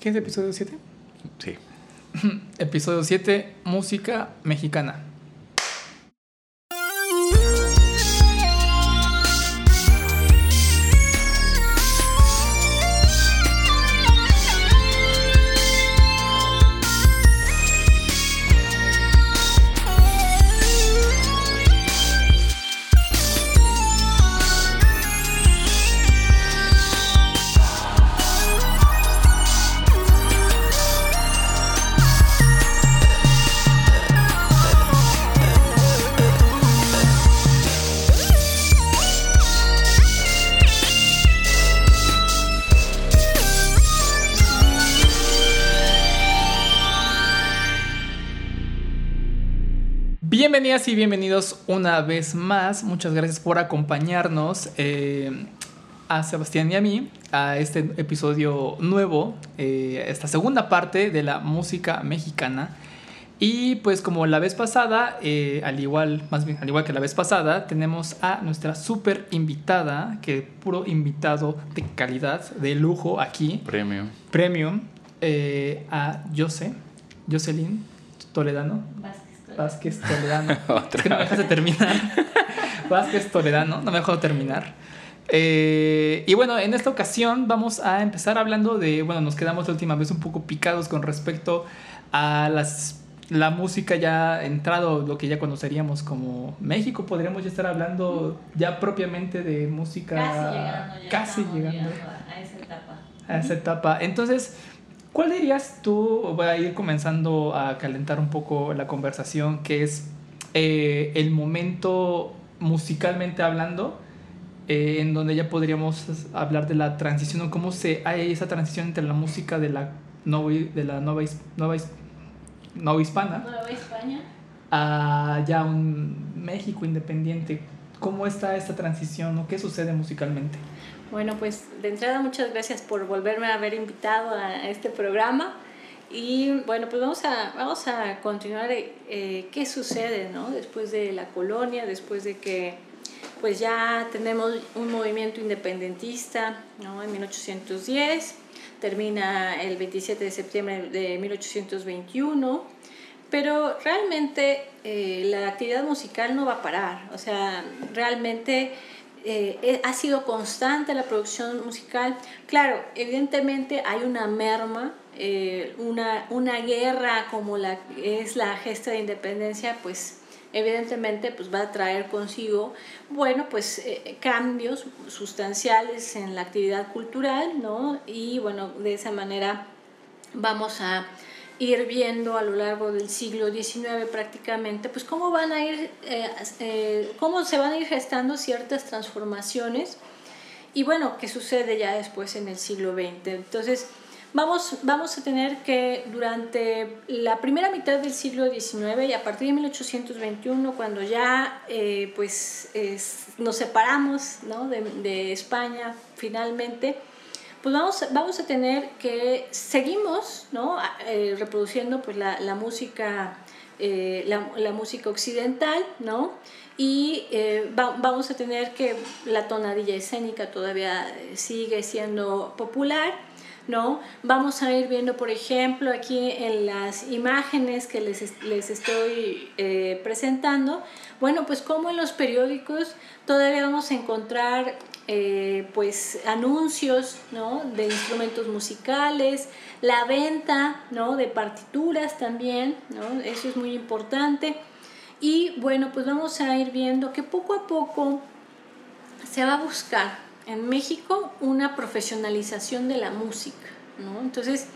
¿Qué es episodio 7? Sí. episodio 7, música mexicana. Bienvenidas y bienvenidos una vez más. Muchas gracias por acompañarnos eh, a Sebastián y a mí a este episodio nuevo, eh, esta segunda parte de la música mexicana. Y pues como la vez pasada, eh, al igual, más bien, al igual que la vez pasada, tenemos a nuestra super invitada, que puro invitado de calidad, de lujo aquí. Premium. Premium, a Jose, Jocelyn Toledano. Vázquez Toledano. es que no me dejas de terminar. Vázquez Toledano, no me dejó terminar. Eh, y bueno, en esta ocasión vamos a empezar hablando de, bueno, nos quedamos la última vez un poco picados con respecto a las, la música ya entrado, lo que ya conoceríamos como México, podríamos ya estar hablando ya propiamente de música. Casi llegando, ya casi llegando a esa etapa. A esa etapa. Entonces, ¿Cuál dirías tú? Voy a ir comenzando a calentar un poco la conversación, que es eh, el momento musicalmente hablando, eh, en donde ya podríamos hablar de la transición o cómo se hay esa transición entre la música de la, de la nueva, nueva, nueva hispana. Nueva España. A ya un México independiente. ¿Cómo está esta transición o qué sucede musicalmente? Bueno, pues de entrada muchas gracias por volverme a haber invitado a este programa. Y bueno, pues vamos a, vamos a continuar eh, qué sucede ¿no? después de la colonia, después de que pues ya tenemos un movimiento independentista ¿no? en 1810, termina el 27 de septiembre de 1821, pero realmente eh, la actividad musical no va a parar, o sea, realmente eh, eh, ha sido constante la producción musical. Claro, evidentemente hay una merma, eh, una, una guerra como la es la gesta de independencia, pues evidentemente pues va a traer consigo, bueno, pues cambios sustanciales en la actividad cultural, ¿no? Y bueno, de esa manera vamos a ir viendo a lo largo del siglo XIX prácticamente, pues cómo van a ir, eh, eh, cómo se van a ir gestando ciertas transformaciones y bueno, qué sucede ya después en el siglo XX. Entonces, vamos, vamos a tener que durante la primera mitad del siglo XIX y a partir de 1821, cuando ya eh, pues nos separamos ¿no? de, de España finalmente, pues vamos, vamos a tener que seguimos ¿no? Eh, reproduciendo pues, la, la música, eh, la, la, música occidental, ¿no? y eh, vamos a tener que la tonadilla escénica todavía sigue siendo popular. ¿no? Vamos a ir viendo, por ejemplo, aquí en las imágenes que les, les estoy presentando, bueno, pues como en los periódicos todavía vamos a encontrar eh, pues anuncios ¿no? de instrumentos musicales, la venta ¿no? de partituras también, ¿no? eso es muy importante. Y bueno, pues vamos a ir viendo que poco a poco se va a buscar en México una profesionalización de la música. ¿no? Entonces,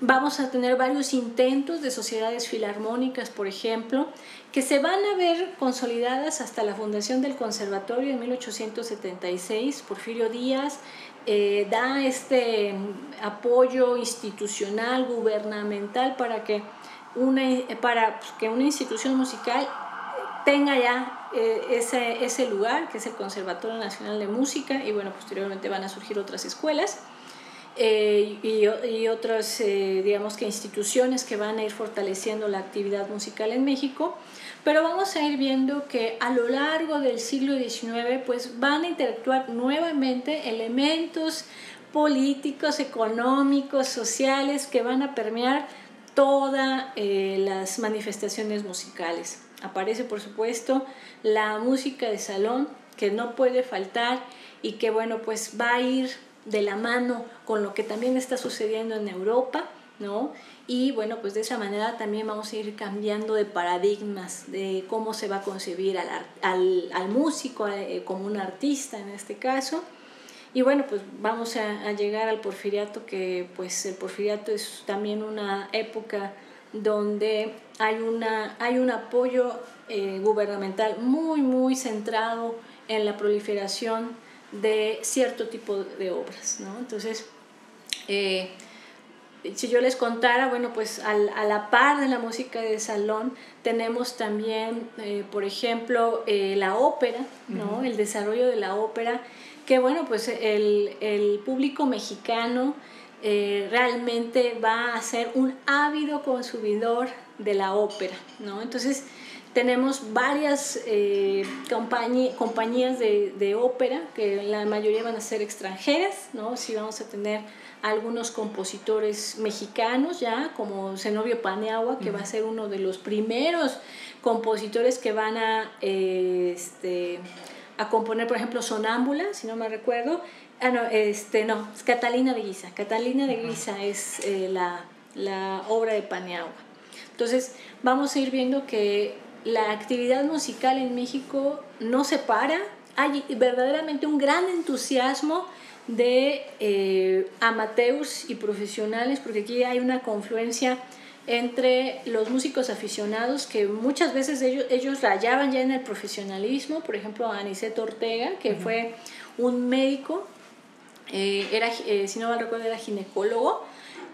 vamos a tener varios intentos de sociedades filarmónicas, por ejemplo, que se van a ver consolidadas hasta la fundación del conservatorio en 1876. Porfirio Díaz eh, da este apoyo institucional, gubernamental, para que una, para pues, que una institución musical tenga ya eh, ese, ese lugar, que es el Conservatorio Nacional de Música, y bueno, posteriormente van a surgir otras escuelas. Eh, y, y, otras, eh, digamos que instituciones que van a ir fortaleciendo la actividad musical en México. Pero vamos a ir viendo que a lo largo del siglo XIX pues van a interactuar nuevamente elementos políticos, económicos, sociales que van a permear todas eh, las manifestaciones musicales. Aparece, por supuesto, la música de salón, que no puede faltar y que, bueno, pues va a ir de la mano con lo que también está sucediendo en Europa, ¿no? Y bueno, pues de esa manera también vamos a ir cambiando de paradigmas de cómo se va a concebir al, al, al músico eh, como un artista en este caso. Y bueno, pues vamos a, llegar al porfiriato, que pues el porfiriato es también una época donde hay, una, hay un apoyo eh, gubernamental muy, muy centrado en la proliferación de cierto tipo de obras, ¿no? Entonces, eh, si yo les contara, bueno, pues al, a la par de la música de salón tenemos también, eh, por ejemplo, eh, la ópera, ¿no? El desarrollo de la ópera, que bueno, pues el, el público mexicano eh, realmente va a ser un ávido consumidor de la ópera, ¿no? Entonces, tenemos varias compañías de, de, ópera, que la mayoría van a ser extranjeras, ¿no? Si vamos a tener algunos compositores mexicanos ya, como Zenobio Paneagua, que va a ser uno de los primeros compositores que van a, este, a componer, por ejemplo, Sonámbula, si no me recuerdo. Ah, no, este, no, es Catalina de Guisa. Catalina de Guisa es eh, la, la obra de Paneagua. Entonces, vamos a ir viendo que la actividad musical en México no se para, hay verdaderamente un gran entusiasmo de eh, amateurs y profesionales, porque aquí hay una confluencia entre los músicos aficionados que muchas veces ellos, ellos rayaban ya en el profesionalismo, por ejemplo Aniceto Ortega, que fue un médico, eh, era, eh, si no mal recuerdo era ginecólogo,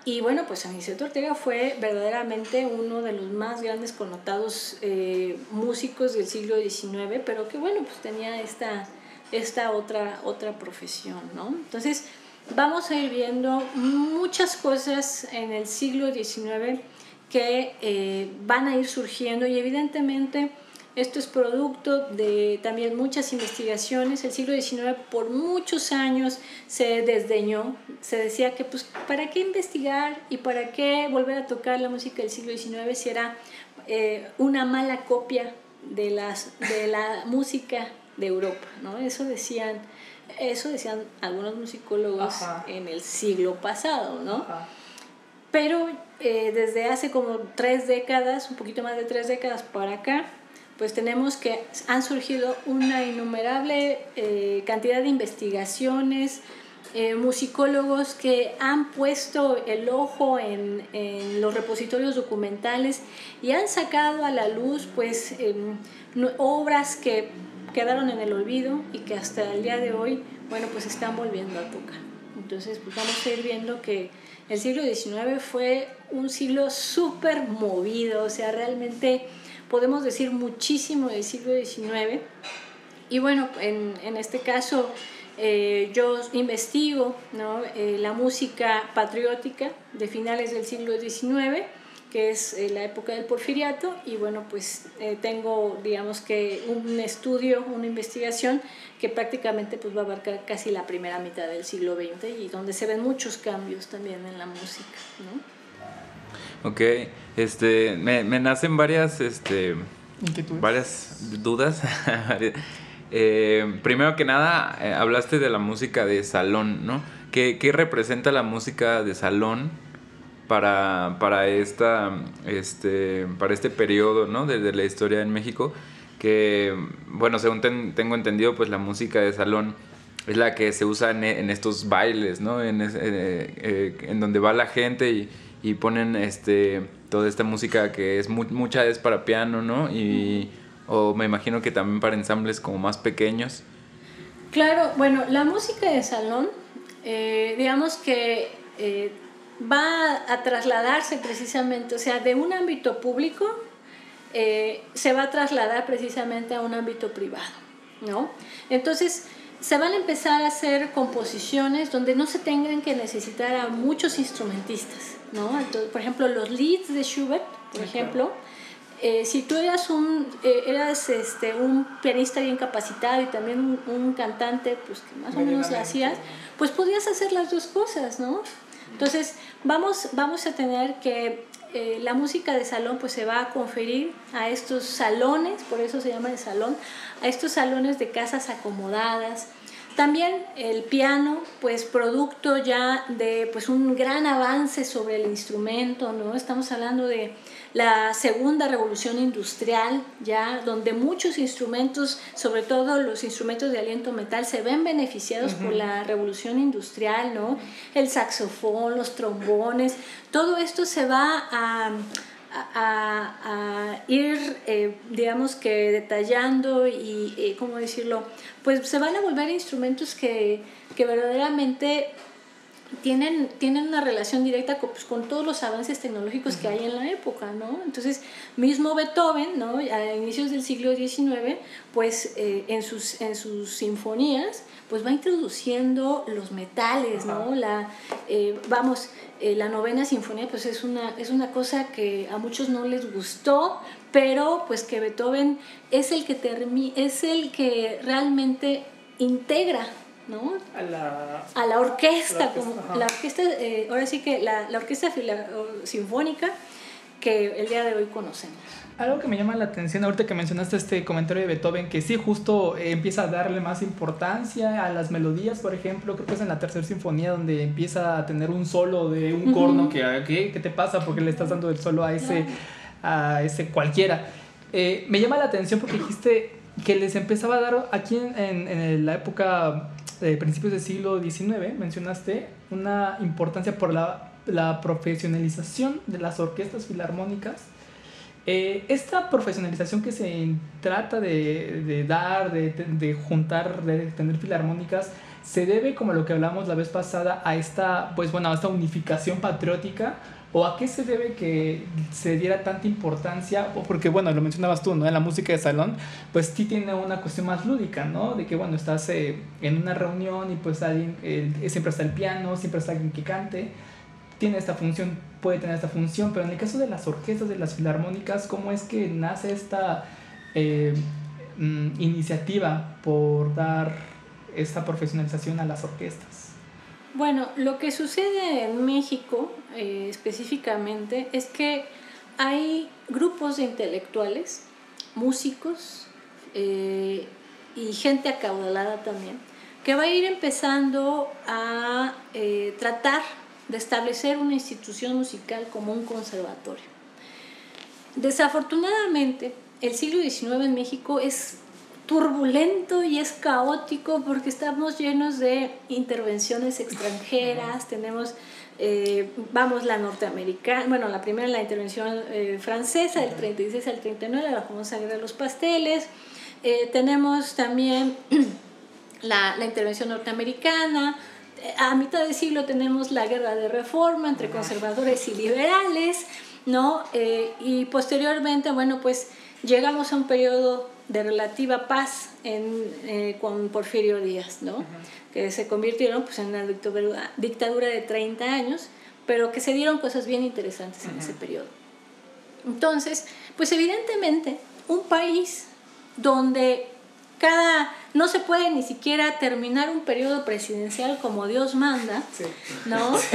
y bueno, pues Aniceto Ortega fue verdaderamente uno de los más grandes connotados músicos del siglo XIX, pero que bueno, pues tenía esta esta otra, otra profesión, ¿no? Entonces, vamos a ir viendo muchas cosas en el siglo XIX que eh, van a ir surgiendo y evidentemente esto es producto de también muchas investigaciones. El siglo XIX por muchos años se desdeñó, se decía que pues para qué investigar y para qué volver a tocar la música del siglo XIX si era eh, una mala copia de, las, de la música de Europa, ¿no? Eso decían, eso decían algunos musicólogos en el siglo pasado, ¿no? Pero eh, desde hace como tres décadas, un poquito más de tres décadas para acá, pues tenemos que han surgido una innumerable eh, cantidad de investigaciones, eh, musicólogos que han puesto el ojo en, en, los repositorios documentales y han sacado a la luz pues em, obras que quedaron en el olvido y que hasta el día de hoy, bueno, pues están volviendo a tocar. Entonces, pues vamos a ir viendo que el siglo XIX fue un siglo súper movido, o sea, realmente podemos decir muchísimo del siglo XIX. Y bueno, en, en este caso eh, yo investigo ¿no? Eh, la música patriótica de finales del siglo XIX que es eh, la época del porfiriato, y bueno, pues eh, tengo, digamos que un estudio, una investigación que prácticamente pues va a abarcar casi la primera mitad del siglo XX y donde se ven muchos cambios también en la música, ¿no? Ok, este, me, me nacen varias, este, varias dudas. Eh, primero que nada, hablaste de la música de salón, ¿no? ¿Qué, ¿Qué representa la música de salón para, para, esta, este, para este periodo ¿no? de, la historia en México, que, bueno, según tengo entendido, pues la música de salón es la que se usa en, estos bailes, ¿no? En, eh, eh, en, donde va la gente y, y, ponen este, toda esta música que es mucha es para piano, ¿no? Y, o me imagino que también para ensambles como más pequeños. Claro, bueno, la música de salón, eh, digamos que va a trasladarse precisamente, o sea, de un ámbito público eh, se va a trasladar precisamente a un ámbito privado, ¿no? Entonces, se van a empezar a hacer composiciones donde no se tengan que necesitar a muchos instrumentistas, ¿no? por ejemplo, los leads de Schubert, por ejemplo, eh, si tú eras un, eh, eras este, un pianista bien capacitado y también un, un cantante, pues que más o menos lo hacías, pues podías hacer las dos cosas, ¿no? Entonces, vamos, vamos a tener que eh, la música de salón pues se va a conferir a estos salones, por eso se llama de salón, a estos salones de casas acomodadas. También el piano, pues producto ya de pues un gran avance sobre el instrumento, ¿no? Estamos hablando de la segunda revolución industrial, ya donde muchos instrumentos, sobre todo los instrumentos de aliento metal, se ven beneficiados por la revolución industrial, ¿no? El saxofón, los trombones, todo esto se va a, a, ir, eh, digamos que detallando y, eh, ¿cómo decirlo? Pues se van a volver instrumentos que, que verdaderamente tienen, tienen una relación directa con, pues, con todos los avances tecnológicos que hay en la época, ¿no? Entonces, mismo Beethoven, ¿no? A inicios del siglo XIX, pues eh, en, sus, en sus sinfonías, pues va introduciendo los metales, ¿no? La, eh, vamos, eh, la novena sinfonía, pues es una, es una cosa que a muchos no les gustó, pero pues que Beethoven es el que, termi es el que realmente integra ¿no? A la, a la orquesta, como la orquesta, eh, ahora sí que la, la orquesta sinfónica que el día de hoy conocemos. Algo que me llama la atención ahorita que mencionaste este comentario de Beethoven, que sí justo eh, empieza a darle más importancia a las melodías, por ejemplo, creo que es en la tercera sinfonía donde empieza a tener un solo de un corno que, ah, ¿qué? ¿qué te pasa? Porque le estás dando el solo a ese, a ese cualquiera. Eh, me llama la atención porque dijiste que les empezaba a dar aquí en, en, en la época de principios del siglo XIX, mencionaste una importancia por la, la profesionalización de las orquestas filarmónicas. Eh, esta profesionalización que se trata de, de dar, de, de, juntar, de tener filarmónicas, se debe, como lo que hablamos la vez pasada, a esta, pues bueno, a esta unificación patriótica ¿O a qué se debe que se diera tanta importancia? O porque, bueno, lo mencionabas tú, ¿no? En la música de salón, pues sí tiene una cuestión más lúdica, ¿no? De que, bueno, estás eh, en una reunión y pues alguien, siempre está el piano, siempre está alguien que cante. Tiene esta función, puede tener esta función, pero en el caso de las orquestas, de las filarmónicas, ¿cómo es que nace esta eh, mm, iniciativa por dar esta profesionalización a las orquestas? Bueno, lo que sucede en México eh, específicamente es que hay grupos de intelectuales, músicos eh, y gente acaudalada también, que va a ir empezando a eh, tratar de establecer una institución musical como un conservatorio. Desafortunadamente, el siglo XIX en México es turbulento y es caótico porque estamos llenos de intervenciones extranjeras, tenemos, eh, vamos, la norteamericana, bueno, la primera la intervención eh, francesa, del 36 al 39, la famosa guerra de los pasteles, eh, tenemos también la, la intervención norteamericana, a mitad del siglo tenemos la guerra de reforma entre conservadores y liberales, ¿no? y posteriormente, bueno, pues llegamos a un periodo de relativa paz en, eh, con Porfirio Díaz, ¿no? que se convirtieron pues, en una dictadura, dictadura, de 30 años, pero que se dieron cosas bien interesantes en ese periodo. Entonces, pues evidentemente, un país donde cada no se puede ni siquiera terminar un periodo presidencial como Dios manda, ¿no?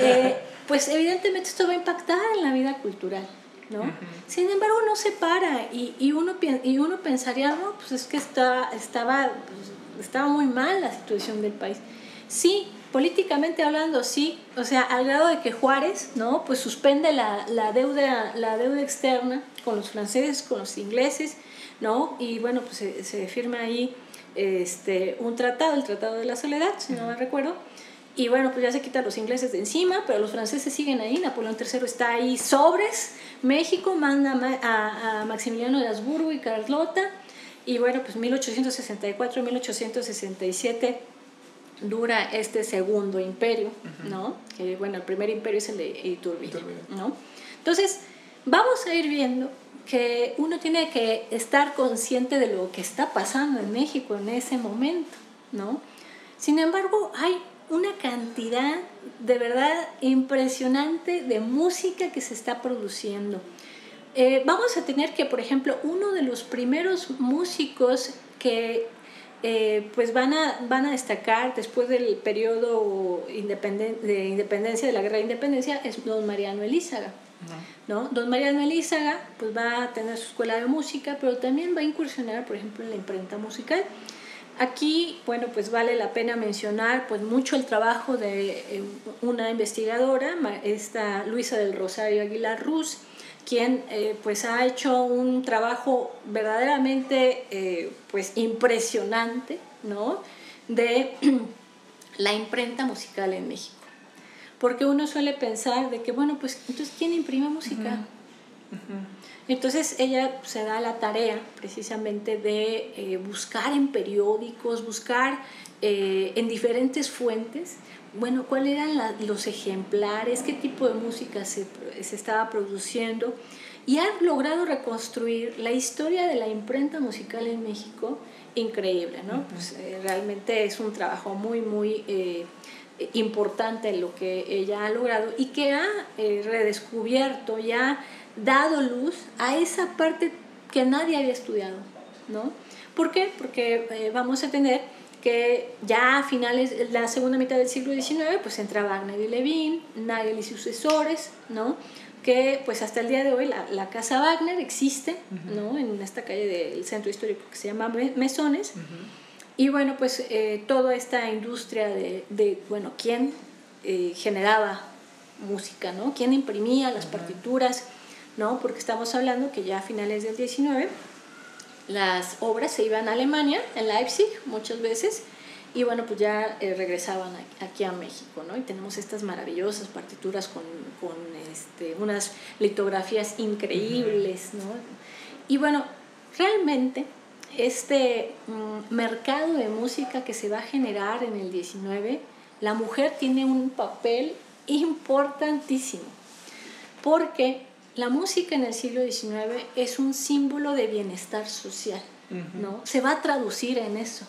Eh, pues evidentemente esto va a impactar en la vida cultural. Sin embargo, no se para y, y, uno, y uno pensaría, no, pues es que está, estaba, pues, estaba muy mal la situación del país. Sí, políticamente hablando, sí, o sea, al grado de que Juárez, ¿no? Pues suspende la, la, deuda, la deuda externa con los franceses, con los ingleses, ¿no? Y bueno, pues se, se firma ahí este, un tratado, el Tratado de la Soledad, si no me recuerdo, y bueno, pues ya se quitan los ingleses de encima, pero los franceses siguen ahí, Napoleón III está ahí sobres, México manda a, Maximiliano de Habsburgo y Carlota, y bueno, pues 1864-1867 dura este segundo imperio, ¿no? Que bueno, el primer imperio es el de Iturbide, ¿no? Entonces, vamos a ir viendo que uno tiene que estar consciente de lo que está pasando en México en ese momento, ¿no? Sin embargo, hay una cantidad de verdad impresionante de música que se está produciendo. eh, vamos a tener que, por ejemplo, uno de los primeros músicos que eh, pues van a, van a destacar después del periodo de independencia, de la guerra de independencia, es don Mariano Elízaga. ¿no? Don Mariano Elízaga pues va a tener su escuela de música, pero también va a incursionar, por ejemplo, en la imprenta musical. Aquí, bueno, pues vale la pena mencionar pues mucho el trabajo de eh, una investigadora, esta Luisa del Rosario Aguilar Ruz, quien eh, pues ha hecho un trabajo verdaderamente eh, pues impresionante, ¿no? De la imprenta musical en México. Porque uno suele pensar de que, bueno, pues entonces, ¿quién imprime música? Entonces ella se da la tarea precisamente de eh, buscar en periódicos, buscar en diferentes fuentes, bueno, cuáles eran los ejemplares, qué tipo de música se, se, estaba produciendo y ha logrado reconstruir la historia de la imprenta musical en México increíble, ¿no? Pues, eh, realmente es un trabajo muy, muy eh, importante lo que ella ha logrado y que ha eh, redescubierto y ha dado luz a esa parte que nadie había estudiado, ¿no? ¿Por qué? Porque vamos a tener que ya a finales, la segunda mitad del siglo XIX, pues entra Wagner y Levin, Nagel y sucesores, ¿no? Que pues hasta el día de hoy la, la Casa Wagner existe, ¿no? En esta calle del centro histórico que se llama Mesones. Y bueno, pues eh, toda esta industria de, de bueno, quién eh, generaba música, ¿no? Quién imprimía las partituras, ¿no? Porque estamos hablando que ya a finales del XIX las obras se iban a Alemania, en Leipzig muchas veces, y bueno, pues ya eh, regresaban aquí a México, ¿no? Y tenemos estas maravillosas partituras con, con este, unas litografías increíbles, ¿no? Y bueno, realmente este mm, mercado de música que se va a generar en el 19, la mujer tiene un papel importantísimo, porque la música en el siglo XIX es un símbolo de bienestar social, ¿no? Se va a traducir en eso,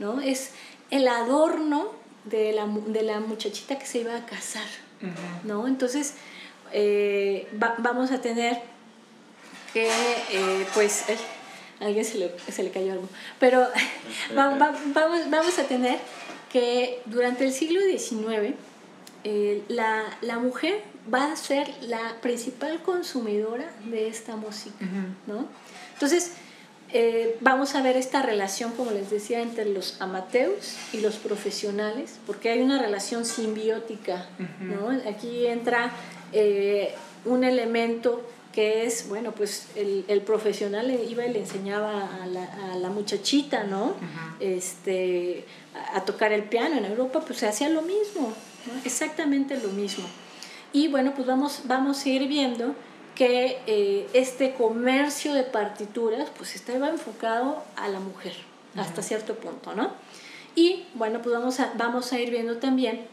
¿no? Es el adorno de la, de la muchachita que se iba a casar, ¿no? Entonces, eh, vamos a tener que, eh, pues, a alguien se le, se le, cayó algo, pero vamos, vamos a tener que durante el siglo XIX eh, la, la mujer va a ser la principal consumidora de esta música, ¿no? Entonces, eh, vamos a ver esta relación, como les decía, entre los amateurs y los profesionales, porque hay una relación simbiótica, ¿no? Aquí entra eh, un elemento que es, bueno, pues el, el, profesional iba y le enseñaba a la, a la muchachita, ¿no? este, a, tocar el piano. En Europa, pues se hacía lo mismo, exactamente lo mismo. Y bueno, pues vamos, vamos a ir viendo que eh, este comercio de partituras pues estaba enfocado a la mujer hasta cierto punto, ¿no? Y bueno, pues vamos a, vamos a ir viendo también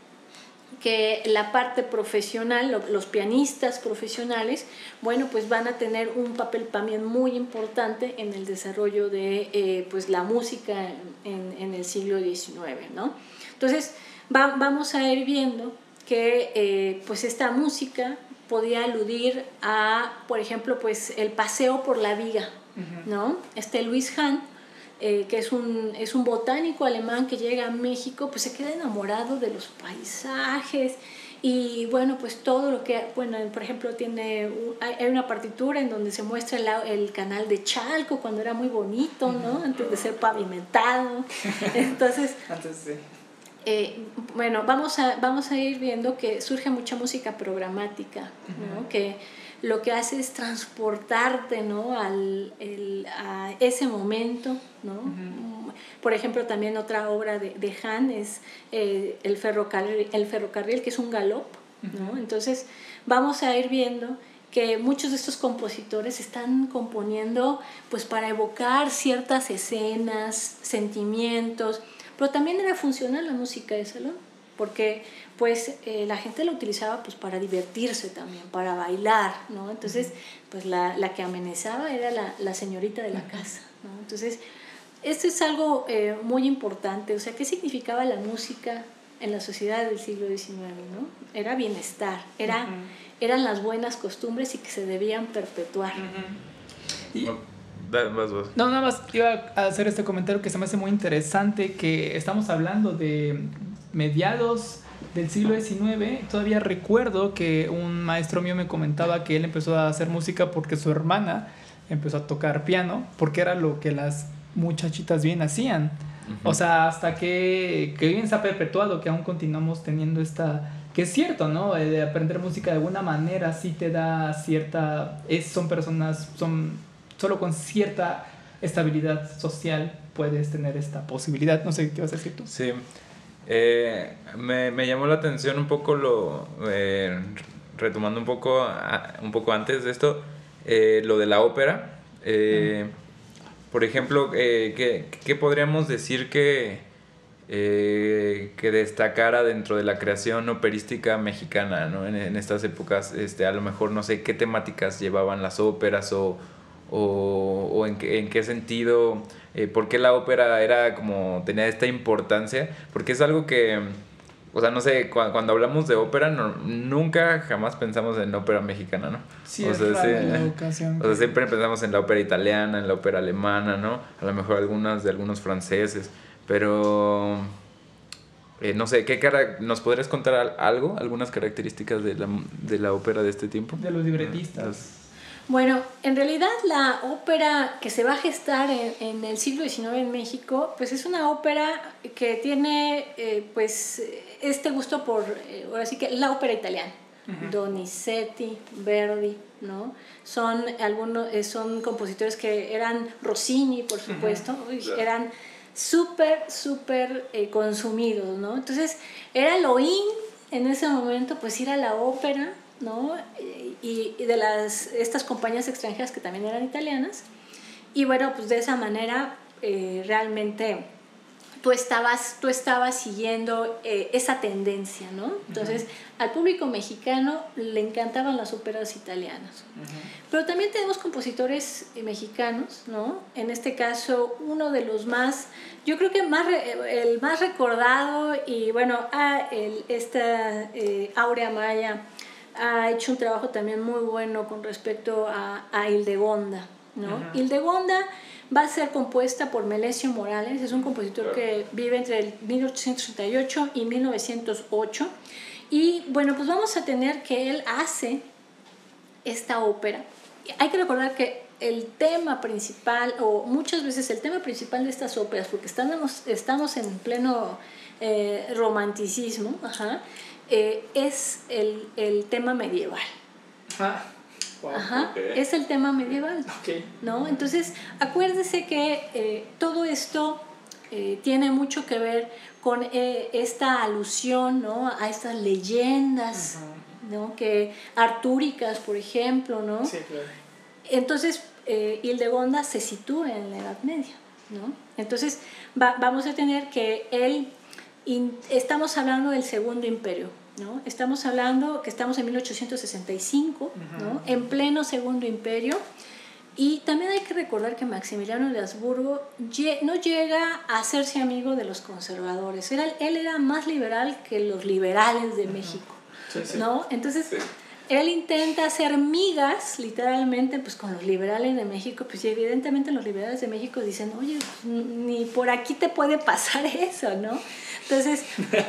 que la parte profesional, los pianistas profesionales, bueno, pues van a tener un papel también muy importante en el desarrollo de eh, pues la música en, en, el siglo XIX, ¿no? Entonces, vamos a ir viendo que eh, pues esta música podía aludir a, por ejemplo, pues el paseo por la viga, ¿no? Este Luis Hahn, eh, que es un, es un botánico alemán que llega a México, pues se queda enamorado de los paisajes y bueno, pues todo lo que, bueno, por ejemplo, tiene, hay una partitura en donde se muestra el, el canal de Chalco cuando era muy bonito, ¿no? Antes de ser pavimentado. Entonces... Antes de... Eh, bueno, vamos a, vamos a ir viendo que surge mucha música programática, que lo que hace es transportarte ¿no? Al, a ese momento. ¿no? Por ejemplo, también otra obra de, de Han es eh, el, ferrocarril, el ferrocarril, que es un galop. ¿no? Entonces, vamos a ir viendo que muchos de estos compositores están componiendo pues para evocar ciertas escenas, sentimientos, pero también era funcional la música de salón, porque pues eh, la gente la utilizaba pues para divertirse también, para bailar, ¿no? Entonces, pues la, la que amenazaba era la, la, señorita de la casa, ¿no? Entonces, esto es algo eh, muy importante, o sea, ¿qué significaba la música en la sociedad del siglo XIX, ¿no? Era bienestar, era, eran las buenas costumbres y que se debían perpetuar. No, nada más iba a hacer este comentario que se me hace muy interesante, que estamos hablando de mediados del siglo XIX. Todavía recuerdo que un maestro mío me comentaba que él empezó a hacer música porque su hermana empezó a tocar piano, porque era lo que las muchachitas bien hacían. O sea, hasta que, que bien se ha perpetuado, que aún continuamos teniendo esta... Que es cierto, ¿no? Eh, de aprender música de alguna manera sí te da cierta... Es, son personas, son solo con cierta estabilidad social puedes tener esta posibilidad. No sé qué vas a decir tú. Sí. Eh, me, me, llamó la atención un poco lo... Eh, retomando un poco, un poco antes de esto, lo de la ópera. Por ejemplo, eh, ¿qué, ¿qué, podríamos decir que, eh, que destacara dentro de la creación operística mexicana ¿no? en, en, estas épocas? Este, a lo mejor no sé qué temáticas llevaban las óperas o, o, o en, qué, en, qué, sentido, eh, por qué la ópera era como tenía esta importancia, porque es algo que o sea, no sé, cuando, hablamos de ópera, nunca jamás pensamos en ópera mexicana, ¿no? Sí, o sea, sí, o sea, siempre pensamos en la ópera italiana, en la ópera alemana, ¿no? A lo mejor algunas de algunos franceses, pero... Eh, no sé, ¿qué cara ¿nos podrías contar algo? ¿Algunas características de la, de la ópera de este tiempo? De los libretistas. Bueno, en realidad la ópera que se va a gestar en, el siglo XIX en México, pues es una ópera que tiene eh, pues este gusto por, eh, ahora sí que la ópera italiana. Donizetti, Verdi, ¿no? Son algunos, eh, son compositores que eran Rossini, por supuesto, eran súper, súper consumidos, ¿no? Entonces, era lo in en ese momento, pues ir a la ópera, ¿no? Y, de las, estas compañías extranjeras que también eran italianas. Y bueno, pues de esa manera eh, realmente tú estabas, tú estabas siguiendo eh, esa tendencia, ¿no? Entonces, al público mexicano le encantaban las óperas italianas. Pero también tenemos compositores eh, mexicanos, ¿no? En este caso, uno de los más, yo creo que más, el más recordado y bueno, a el, esta Aurea Maya ha hecho un trabajo también muy bueno con respecto a, a Hildegonda. ¿no? Hildegonda va a ser compuesta por Melesio Morales, es un compositor que vive entre el 1838 y 1908. Y bueno, pues vamos a tener que él hace esta ópera. Hay que recordar que el tema principal, o muchas veces el tema principal de estas óperas, porque estamos, estamos en pleno eh, romanticismo, ajá, eh, es el, el, tema medieval. Ah, Ajá, es el tema medieval. ¿no? Entonces, acuérdese que eh, todo esto eh, tiene mucho que ver con esta alusión ¿no? a estas leyendas, ¿no? que artúricas, por ejemplo. ¿no? Sí, claro. Entonces, Hildegonda se sitúa en la Edad Media. ¿no? Entonces, vamos a tener que él, estamos hablando del Segundo Imperio, ¿no? Estamos hablando que estamos en 1865, ¿no? en pleno Segundo Imperio. Y también hay que recordar que Maximiliano de Habsburgo no llega a hacerse amigo de los conservadores. Era, él era más liberal que los liberales de México. ¿no? Entonces, él intenta hacer migas, literalmente, pues con los liberales de México. Pues evidentemente los liberales de México dicen, oye, ni por aquí te puede pasar eso, ¿no? Entonces,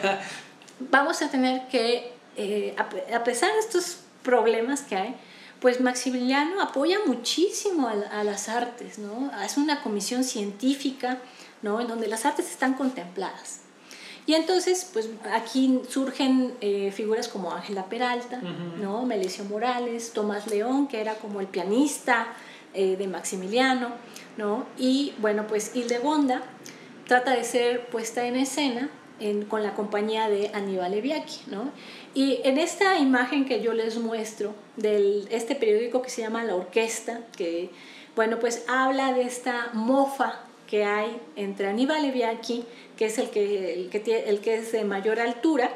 vamos a tener que, eh, a pesar de estos problemas que hay, pues Maximiliano apoya muchísimo a, las artes, ¿no? Hace una comisión científica, ¿no? En donde las artes están contempladas. Y entonces, pues aquí surgen eh, figuras como Ángela Peralta, ¿no? Melesio Morales, Tomás León, que era como el pianista eh, de Maximiliano, ¿no? Y bueno, pues Hildegonda trata de ser puesta en escena con la compañía de Aníbal Leviaki, ¿no? Y en esta imagen que yo les muestro de este periódico que se llama La Orquesta, que, bueno, pues habla de esta mofa que hay entre Aníbal Leviaki, que es el que, el que, el que es de mayor altura,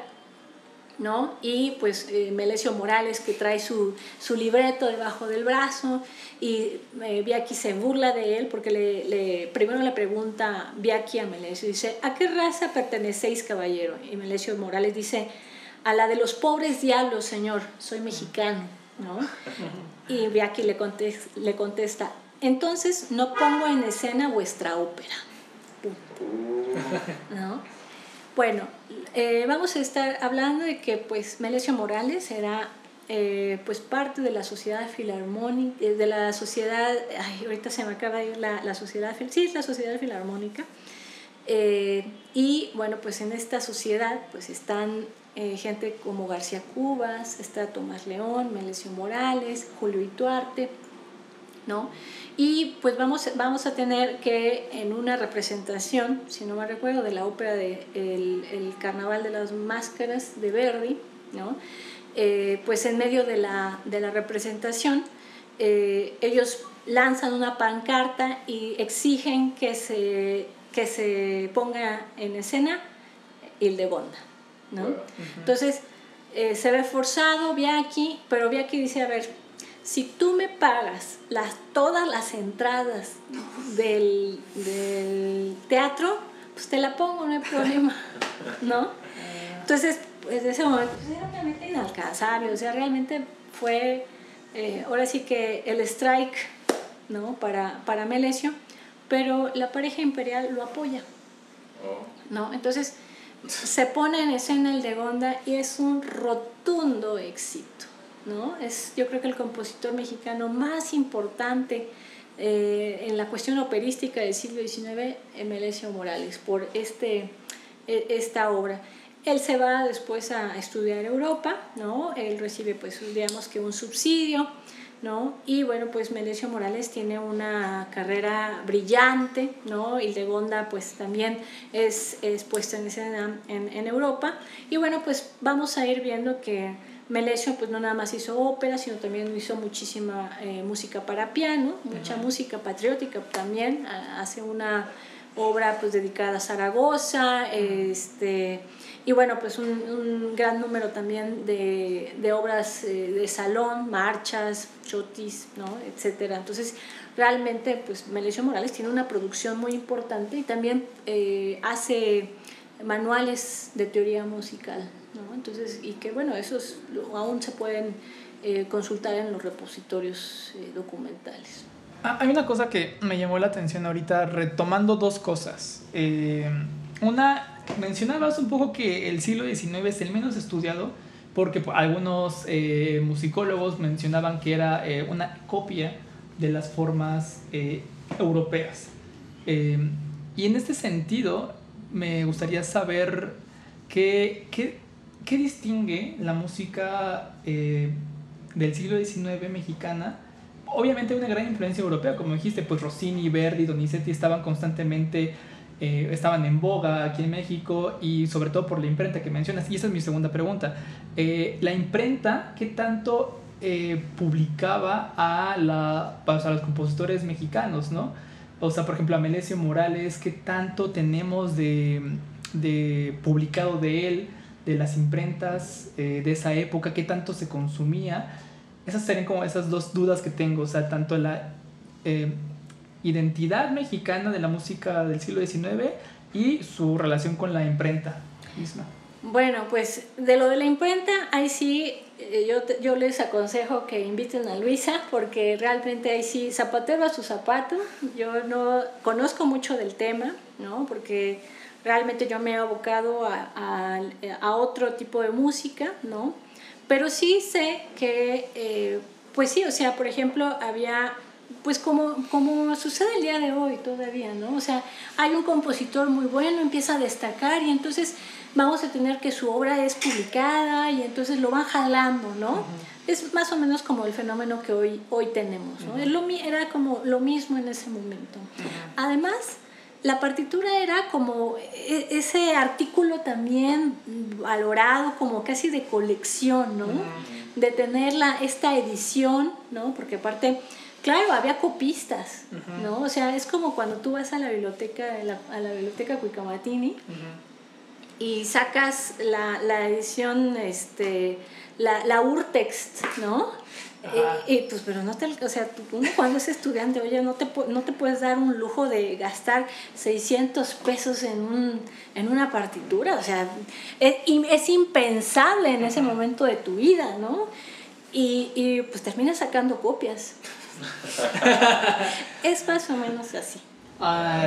¿no? Y pues eh, Morales que trae su, su, libreto debajo del brazo y eh, Viaki se burla de él porque le, le, primero le pregunta Viaki a Melesio, dice, ¿a qué raza pertenecéis caballero? Y Melesio Morales dice, a la de los pobres diablos, señor, soy mexicano, ¿no? Y Viaki le, contesta, le contesta, entonces no pongo en escena vuestra ópera. ¿No? Bueno, eh, vamos a estar hablando de que pues Melesio Morales era eh, pues parte de la sociedad filarmónica, eh, de la sociedad, ay, ahorita se me acaba de ir la, la sociedad, sí, la sociedad filarmónica. y bueno, pues en esta sociedad pues están gente como García Cubas, está Tomás León, Melesio Morales, Julio Ituarte, ¿no? Y pues vamos, vamos a tener que en una representación, si no me recuerdo, de la ópera de el, Carnaval de las Máscaras de Verdi, ¿no? Eh, pues en medio de la, de la representación, eh, ellos lanzan una pancarta y exigen que se, que se ponga en escena Hildegonda. ¿no? Entonces, eh, se ve forzado Viaki, pero Viaki dice, a ver, si tú me pagas las, todas las entradas del, teatro, pues te la pongo, no hay problema, ¿no? Entonces, pues ese momento pues, era realmente inalcanzable, o sea, realmente fue, eh, ahora sí que el strike, ¿no? Para, para Melesio, pero la pareja imperial lo apoya, oh. ¿no? Entonces, se pone en escena el de Gonda y es un rotundo éxito. ¿No? Es yo creo que el compositor mexicano más importante eh, en la cuestión operística del siglo XIX, Melesio Morales, por este, e, esta obra. Él se va después a estudiar Europa, ¿no? Él recibe, pues, digamos que un subsidio, ¿no? Y bueno, pues Melesio Morales tiene una carrera brillante, ¿no? Hildegonda, pues, también es, es puesta en escena en, en Europa. Y bueno, pues vamos a ir viendo que Melesio pues no nada más hizo ópera, sino también hizo muchísima eh, música para piano, mucha música patriótica también, hace una obra pues dedicada a Zaragoza, este, y bueno, pues un, gran número también de, obras eh, de salón, marchas, chotis, ¿no? etcétera. Entonces, realmente pues Melesio Morales tiene una producción muy importante y también eh, hace manuales de teoría musical. Entonces, y que bueno, esos aún se pueden eh, consultar en los repositorios eh, documentales. Ah, hay una cosa que me llamó la atención ahorita, retomando dos cosas. Eh, una, mencionabas un poco que el siglo XIX es el menos estudiado, porque algunos musicólogos mencionaban que era una copia de las formas europeas. y en este sentido, me gustaría saber qué, qué, ¿qué distingue la música eh, del siglo XIX mexicana? Obviamente una gran influencia europea, como dijiste, pues Rossini, Verdi, Donizetti estaban constantemente, eh, estaban en boga aquí en México y sobre todo por la imprenta que mencionas. Y esa es mi segunda pregunta. Eh, la imprenta, ¿qué tanto publicaba a, la, pues, a los compositores mexicanos, no? O sea, por ejemplo, a Melesio Morales, ¿qué tanto tenemos de, de publicado de él? De las imprentas eh, de esa época, qué tanto se consumía. Esas serían como esas dos dudas que tengo, o sea, tanto la eh, identidad mexicana de la música del siglo XIX y su relación con la imprenta misma. Bueno, pues de lo de la imprenta, ahí sí, eh, yo, yo les aconsejo que inviten a Luisa, porque realmente ahí sí, zapatero a su zapato, yo no conozco mucho del tema, ¿no? Porque realmente yo me he abocado a, a, otro tipo de música, ¿no? Pero sí sé que, eh, pues sí, o sea, por ejemplo, había, pues como, como sucede el día de hoy todavía, ¿no? O sea, hay un compositor muy bueno, empieza a destacar y entonces vamos a tener que su obra es publicada y entonces lo van jalando, ¿no? Es más o menos como el fenómeno que hoy, hoy tenemos, ¿no? Era como lo mismo en ese momento. Además, la partitura era como e, ese artículo también valorado como casi de colección, ¿no? De tener esta edición, ¿no? Porque aparte, claro, había copistas, ¿no? O sea, es como cuando tú vas a la biblioteca, a la biblioteca Cuicamatini y sacas la, la edición, este, la, la Urtext, ¿no? Y, pues, pero no te, o sea, uno cuando es estudiante, oye, no te, no te puedes dar un lujo de gastar 600 pesos en, un, en una partitura, o sea, es, es impensable en ese momento de tu vida, ¿no? Y, y pues terminas sacando copias. es más o menos así. Ah,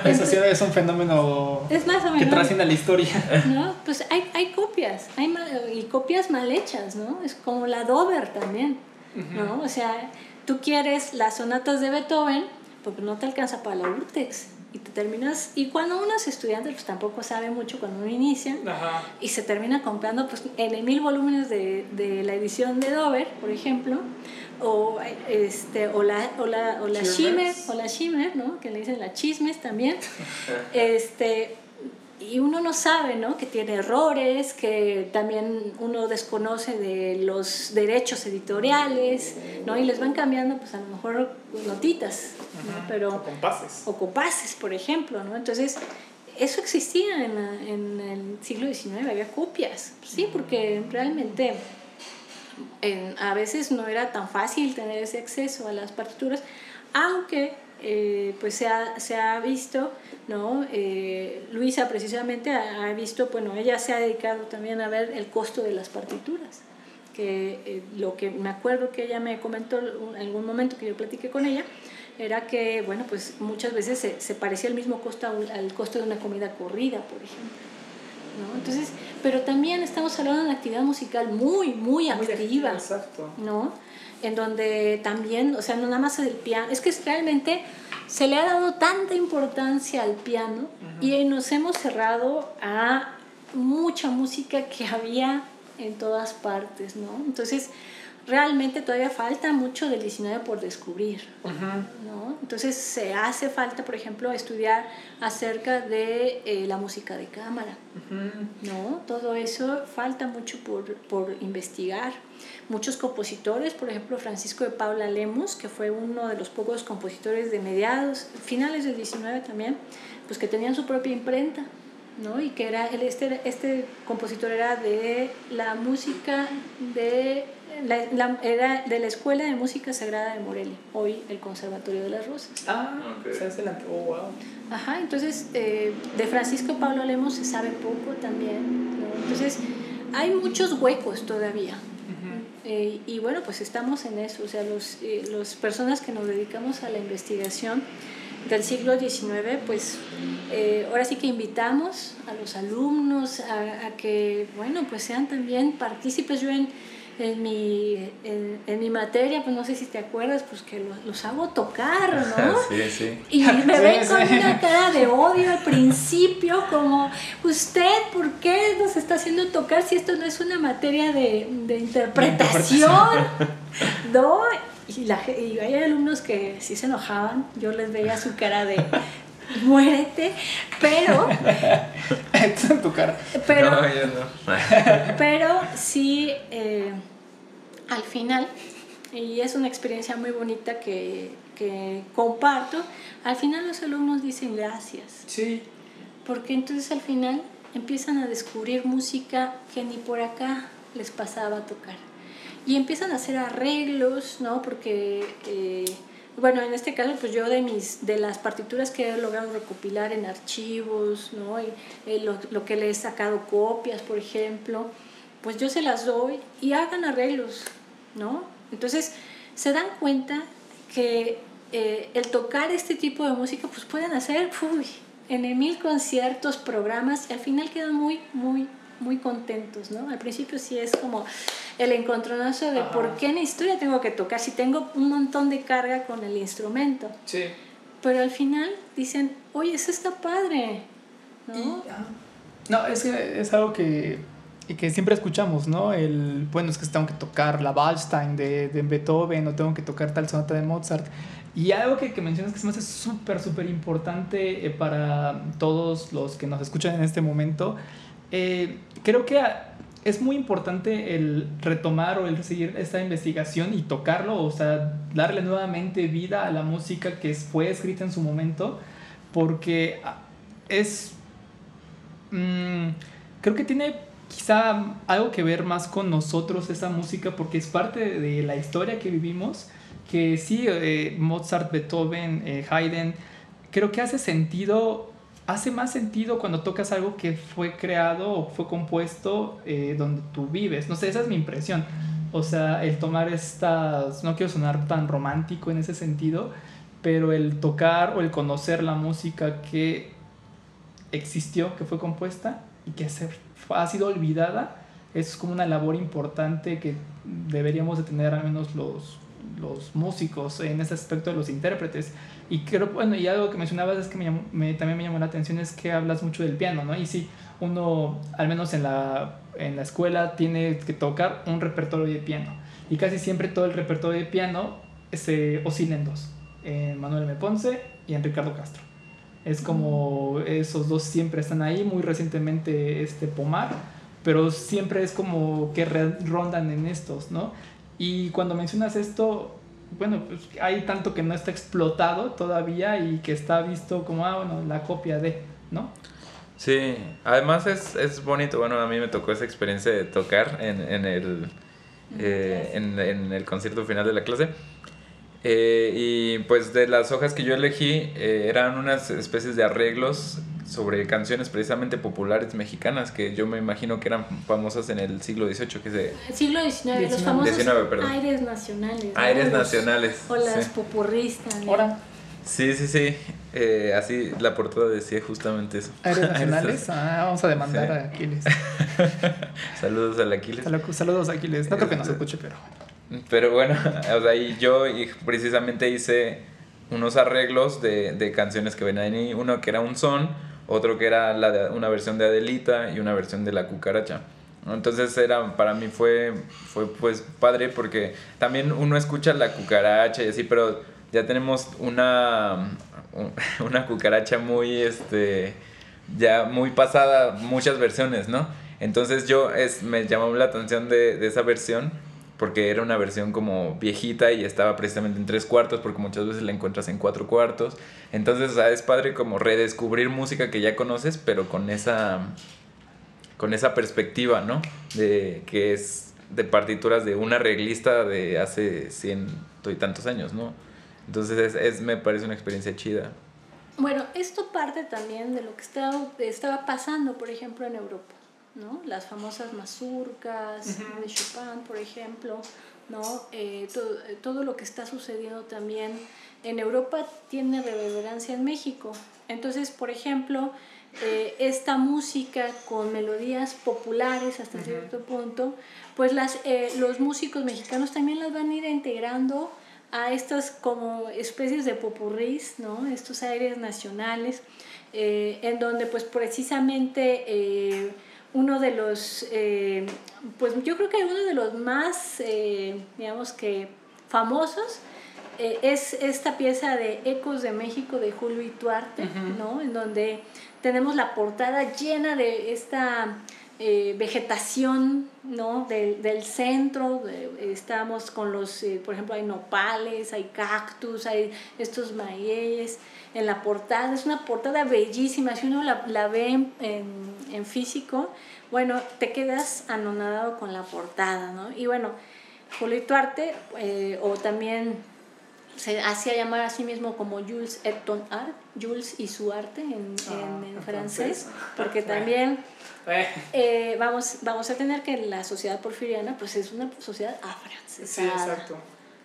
eso sí es un fenómeno que trasciende la historia. No, pues hay, hay copias, hay y copias mal hechas, ¿no? Es como la Dover también, ¿no? O sea, tú quieres las sonatas de Beethoven porque no te alcanza para la Urtex y te terminas y cuando uno es estudiante pues tampoco sabe mucho cuando uno inicia y se termina comprando pues en mil volúmenes de, de la edición de Dover por ejemplo o, este, o la, o la, o la Shimmer, o la Shimmer, ¿no? Que le dicen la chismes también. este, y uno no sabe, ¿no? Que tiene errores, que también uno desconoce de los derechos editoriales, ¿no? Y les van cambiando, pues a lo mejor notitas, ¿no? Pero, o compases. O compases, por ejemplo, ¿no? Entonces, eso existía en, en el siglo XIX, había copias, sí, porque realmente a veces no era tan fácil tener ese acceso a las partituras, aunque eh, pues se ha, se ha, visto, ¿no? Eh, Luisa precisamente ha, visto, bueno, ella se ha dedicado también a ver el costo de las partituras, que eh, lo que me acuerdo que ella me comentó en algún momento que yo platiqué con ella, era que, bueno, pues muchas veces se, se parecía el mismo costo al costo de una comida corrida, por ejemplo. ¿no? Entonces, pero también estamos hablando de una actividad musical muy, muy activa, ¿no? En donde también, o sea, no nada más el piano, es que realmente se le ha dado tanta importancia al piano y nos hemos cerrado a mucha música que había en todas partes, ¿no? Entonces, realmente todavía falta mucho del 19 por descubrir. ¿no? Entonces se hace falta, por ejemplo, estudiar acerca de eh, la música de cámara. ¿no? Todo eso falta mucho por, por, investigar. Muchos compositores, por ejemplo, Francisco de Paula Lemos, que fue uno de los pocos compositores de mediados, finales del 19 también, pues que tenían su propia imprenta. ¿no? y que era este, este compositor era de la música de la, era de la Escuela de Música Sagrada de Morelia, hoy el Conservatorio de las Rosas. Ah, se hace la... Oh, wow. Ajá, entonces eh, de Francisco Pablo Lemos se sabe poco también. Entonces hay muchos huecos todavía. Eh, y bueno, pues estamos en eso, o sea, los, eh, las personas que nos dedicamos a la investigación del siglo XIX, pues ahora sí que invitamos a los alumnos a, a, que, bueno, pues sean también partícipes. Yo en, en mi, en, mi materia, pues no sé si te acuerdas, pues que los, los hago tocar, ¿no? sí, sí. Y me ven con una cara de odio al principio, como, usted, ¿por qué nos está haciendo tocar si esto no es una materia de, de interpretación? ¿No? Y, la, y hay alumnos que sí se enojaban, yo les veía su cara de muérete, pero... en tu cara. Pero, no, yo no. pero sí, eh, al final, y es una experiencia muy bonita que, que comparto, al final los alumnos dicen gracias. Sí. Porque entonces al final empiezan a descubrir música que ni por acá les pasaba a tocar. Y empiezan a hacer arreglos, ¿no? Porque... Eh, bueno, en este caso, pues yo de, mis, de las partituras que he logrado recopilar en archivos, ¿no? Y, eh, lo, lo, que le he sacado copias, por ejemplo, pues yo se las doy y hagan arreglos, ¿no? Entonces, se dan cuenta que eh, el tocar este tipo de música, pues pueden hacer, uy, en mil conciertos, programas, y al final quedan muy, muy, muy contentos, ¿no? Al principio sí es como el encontronazo de por qué en historia tengo que tocar si tengo un montón de carga con el instrumento. Sí. Pero al final dicen, oye, eso está padre, ¿no? no, es que es algo que, que siempre escuchamos, ¿no? El, bueno, es que tengo que tocar la Waldstein de, de Beethoven o tengo que tocar tal sonata de Mozart. Y algo que, que mencionas que se me hace súper, súper importante eh, para todos los que nos escuchan en este momento eh, creo que es muy importante el retomar o el seguir esta investigación y tocarlo, o sea, darle nuevamente vida a la música que fue escrita en su momento, porque es mm, creo que tiene quizá algo que ver más con nosotros esa música porque es parte de la historia que vivimos, que sí, eh, Mozart, Beethoven, eh, Haydn, creo que hace sentido, hace más sentido cuando tocas algo que fue creado o fue compuesto eh, donde tú vives. No sé, esa es mi impresión. O sea, el tomar estas, no quiero sonar tan romántico en ese sentido, pero el tocar o el conocer la música que existió, que fue compuesta y que se, ha sido olvidada, es como una labor importante que deberíamos de tener al menos los, los músicos en ese aspecto de los intérpretes. Y creo, bueno, y algo que mencionabas es que me, también me llamó la atención es que hablas mucho del piano, ¿no? Y sí, uno, al menos en la, en la escuela, tiene que tocar un repertorio de piano. Y casi siempre todo el repertorio de piano se oscila en dos, en Manuel M. Ponce y en Ricardo Castro. Es como esos dos siempre están ahí, muy recientemente este Pomar, pero siempre es como que rondan en estos, ¿no? Y cuando mencionas esto, bueno, pues hay tanto que no está explotado todavía y que está visto como, ah, bueno, la copia de, ¿no? Sí, además es, es bonito, bueno, a mí me tocó esa experiencia de tocar en, en el, eh, en, en el concierto final de la clase eh, y pues de las hojas que yo elegí eh, eran unas especies de arreglos sobre canciones precisamente populares mexicanas que yo me imagino que eran famosas en el siglo XVIII. Que se... Siglo XIX, los famosos aires nacionales. Aires nacionales. O las popurristas. Sí, sí, sí. Eh, así la portada decía justamente eso. ¿Aires nacionales? ah, vamos a demandar a Aquiles. Saludos al Aquiles. Saludos a Aquiles. No creo que nos escuche, pero pero bueno, y yo precisamente hice unos arreglos de, de canciones que venían ahí. Uno que era un son, otro que era la una versión de Adelita y una versión de La Cucaracha. Entonces era, para mí fue, fue pues padre porque también uno escucha La Cucaracha y así, pero ya tenemos una, una cucaracha muy, este, ya muy pasada, muchas versiones, ¿no? Entonces yo es, me llamó la atención de, de esa versión porque era una versión como viejita y estaba precisamente en tres cuartos, porque muchas veces la encuentras en cuatro cuartos. Entonces, es padre como redescubrir música que ya conoces, pero con esa, con esa perspectiva, ¿no? De que es de partituras de una reglista de hace ciento y tantos años, ¿no? Entonces, es, me parece una experiencia chida. Bueno, esto parte también de lo que estaba, estaba pasando, por ejemplo, en Europa. ¿No? Las famosas mazurcas de Chopin, por ejemplo, ¿no? Eh, todo, todo, lo que está sucediendo también en Europa tiene reverberancia en México. Entonces, por ejemplo, eh, esta música con melodías populares hasta cierto punto, pues las, eh, los músicos mexicanos también las van a ir integrando a estas como especies de popurrís, ¿no? estos aires nacionales, en donde pues precisamente uno de los, eh, pues yo creo que uno de los más, eh, digamos que famosos, eh, es esta pieza de Ecos de México de Julio Ituarte, ¿no? En donde tenemos la portada llena de esta vegetación, ¿no? Del, del centro, estamos con los, por ejemplo, hay nopales, hay cactus, hay estos maíes en la portada. Es una portada bellísima. Si uno la, la ve en, en, físico, bueno, te quedas anonadado con la portada, ¿no? Y bueno, Julio Arte, eh, o también se hacía llamar a sí mismo como Jules et ton art, Jules y su arte en, ah, en, francés, porque también eh. Eh, vamos, vamos a tener que la sociedad porfiriana pues es una sociedad afrancesada. Sí, exacto.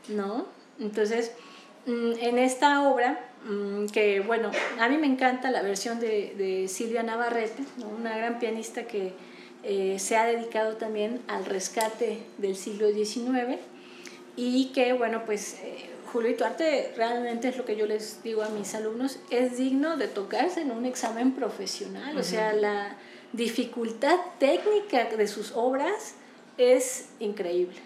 ¿No? Entonces, mm, en esta obra que bueno, a mí me encanta la versión de, de Silvia Navarrete, una gran pianista que eh, se ha dedicado también al rescate del siglo XIX y que bueno, pues eh, Julio Ituarte realmente es lo que yo les digo a mis alumnos, es digno de tocarse en un examen profesional, o sea, la dificultad técnica de sus obras es increíble,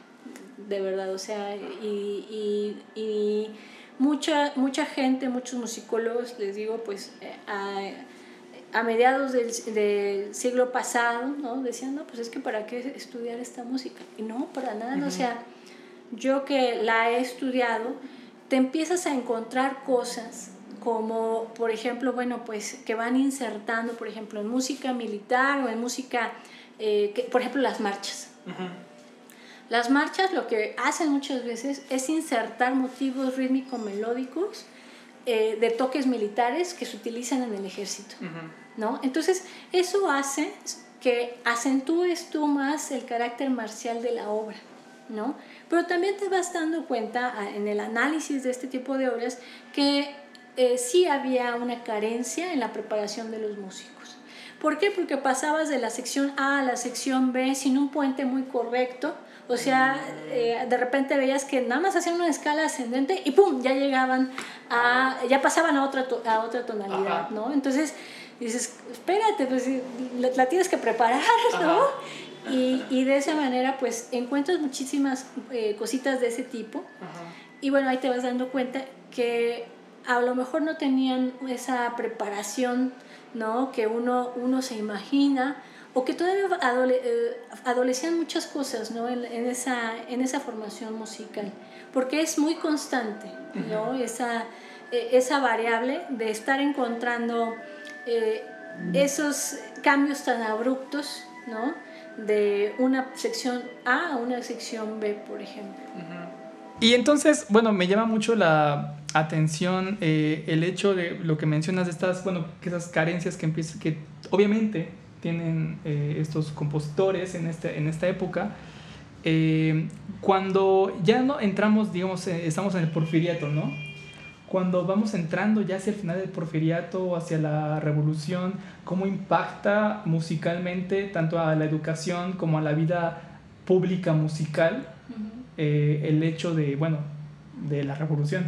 de verdad, o sea, y, y, y mucha, mucha gente, muchos musicólogos, les digo, pues eh, a, a mediados del, del, siglo pasado, ¿no? Decían, no, pues es que para qué estudiar esta música. Y no, para nada, o sea, yo que la he estudiado, te empiezas a encontrar cosas como por ejemplo, bueno, pues que van insertando, por ejemplo, en música militar o en música, eh, que, por ejemplo, las marchas. Las marchas lo que hacen muchas veces es insertar motivos rítmico-melódicos eh, de toques militares que se utilizan en el ejército. ¿no? Entonces, eso hace que acentúes tú más el carácter marcial de la obra. ¿no? Pero también te vas dando cuenta ah, en el análisis de este tipo de obras que eh, sí había una carencia en la preparación de los músicos. ¿Por qué? Porque pasabas de la sección A a la sección B sin un puente muy correcto. O sea, eh, de repente veías que nada más hacían una escala ascendente y ¡pum! ya llegaban a, ya pasaban a otra, a otra tonalidad, ¿no? Entonces dices, espérate, pues la, tienes que preparar, ¿no? Y, y, de esa manera pues encuentras muchísimas eh, cositas de ese tipo. Y bueno, ahí te vas dando cuenta que a lo mejor no tenían esa preparación ¿no? que uno, uno se imagina o que todavía eh, adolecían muchas cosas ¿no? en, en, esa, en esa formación musical, porque es muy constante ¿no? esa, e, esa variable de estar encontrando eh, esos cambios tan abruptos ¿no? de una sección A a una sección B, por ejemplo. Y entonces, bueno, me llama mucho la atención eh, el hecho de lo que mencionas de estas, bueno, que esas carencias que empiezan, que obviamente tienen eh, estos compositores en, este, en esta época. Eh, cuando ya no entramos, digamos, estamos en el porfiriato, ¿no? Cuando vamos entrando ya hacia el final del porfiriato hacia la revolución, ¿cómo impacta musicalmente tanto a la educación como a la vida pública musical el hecho de, bueno, de la revolución?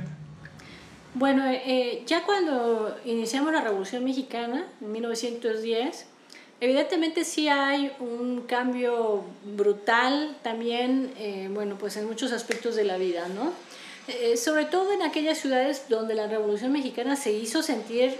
Bueno, eh, eh, ya cuando iniciamos la Revolución Mexicana, en 1910, evidentemente sí hay un cambio brutal también, eh, bueno, pues en muchos aspectos de la vida, ¿no? sobre todo en aquellas ciudades donde la Revolución Mexicana se hizo sentir